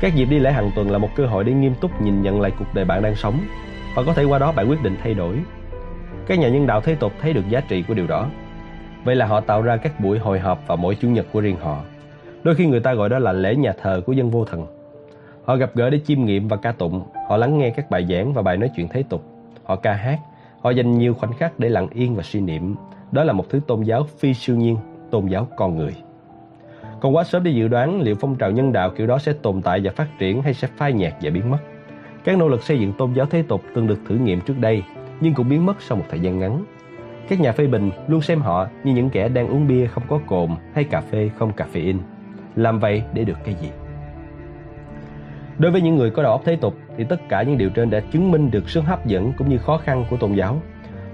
Các dịp đi lễ hàng tuần là một cơ hội để nghiêm túc nhìn nhận lại cuộc đời bạn đang sống và có thể qua đó bạn quyết định thay đổi. Các nhà nhân đạo thế tục thấy được giá trị của điều đó. Vậy là họ tạo ra các buổi hội họp vào mỗi chủ nhật của riêng họ. Đôi khi người ta gọi đó là lễ nhà thờ của dân vô thần. Họ gặp gỡ để chiêm nghiệm và ca tụng, họ lắng nghe các bài giảng và bài nói chuyện thế tục. Họ ca hát, họ dành nhiều khoảnh khắc để lặng yên và suy niệm. Đó là một thứ tôn giáo phi siêu nhiên, tôn giáo con người. Còn quá sớm để dự đoán liệu phong trào nhân đạo kiểu đó sẽ tồn tại và phát triển hay sẽ phai nhạt và biến mất. Các nỗ lực xây dựng tôn giáo thế tục từng được thử nghiệm trước đây, nhưng cũng biến mất sau một thời gian ngắn. Các nhà phê bình luôn xem họ như những kẻ đang uống bia không có cồn hay cà phê không caffeine. Làm vậy để được cái gì? Đối với những người có đầu óc thế tục thì tất cả những điều trên đã chứng minh được sức hấp dẫn cũng như khó khăn của tôn giáo.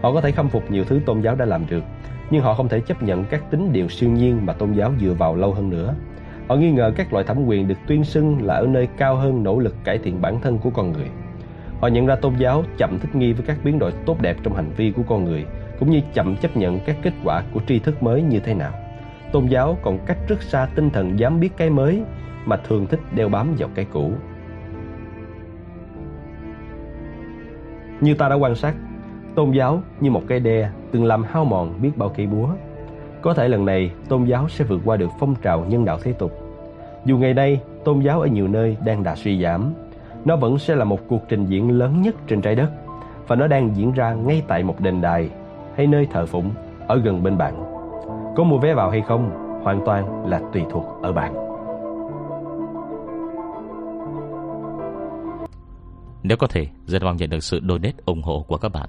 Họ có thể khâm phục nhiều thứ tôn giáo đã làm được, nhưng họ không thể chấp nhận các tính điều siêu nhiên mà tôn giáo dựa vào lâu hơn nữa. Họ nghi ngờ các loại thẩm quyền được tuyên xưng là ở nơi cao hơn nỗ lực cải thiện bản thân của con người. Họ nhận ra tôn giáo chậm thích nghi với các biến đổi tốt đẹp trong hành vi của con người, cũng như chậm chấp nhận các kết quả của tri thức mới như thế nào. Tôn giáo còn cách rất xa tinh thần dám biết cái mới mà thường thích đeo bám vào cái cũ. Như ta đã quan sát, tôn giáo như một cây đe từng làm hao mòn biết bao cây búa. Có thể lần này tôn giáo sẽ vượt qua được phong trào nhân đạo thế tục. Dù ngày nay tôn giáo ở nhiều nơi đang đã suy giảm, nó vẫn sẽ là một cuộc trình diễn lớn nhất trên trái đất và nó đang diễn ra ngay tại một đền đài hay nơi thờ phụng ở gần bên bạn. Có mua vé vào hay không hoàn toàn là tùy thuộc ở bạn. Nếu có thể, rất mong nhận được sự donate ủng hộ của các bạn.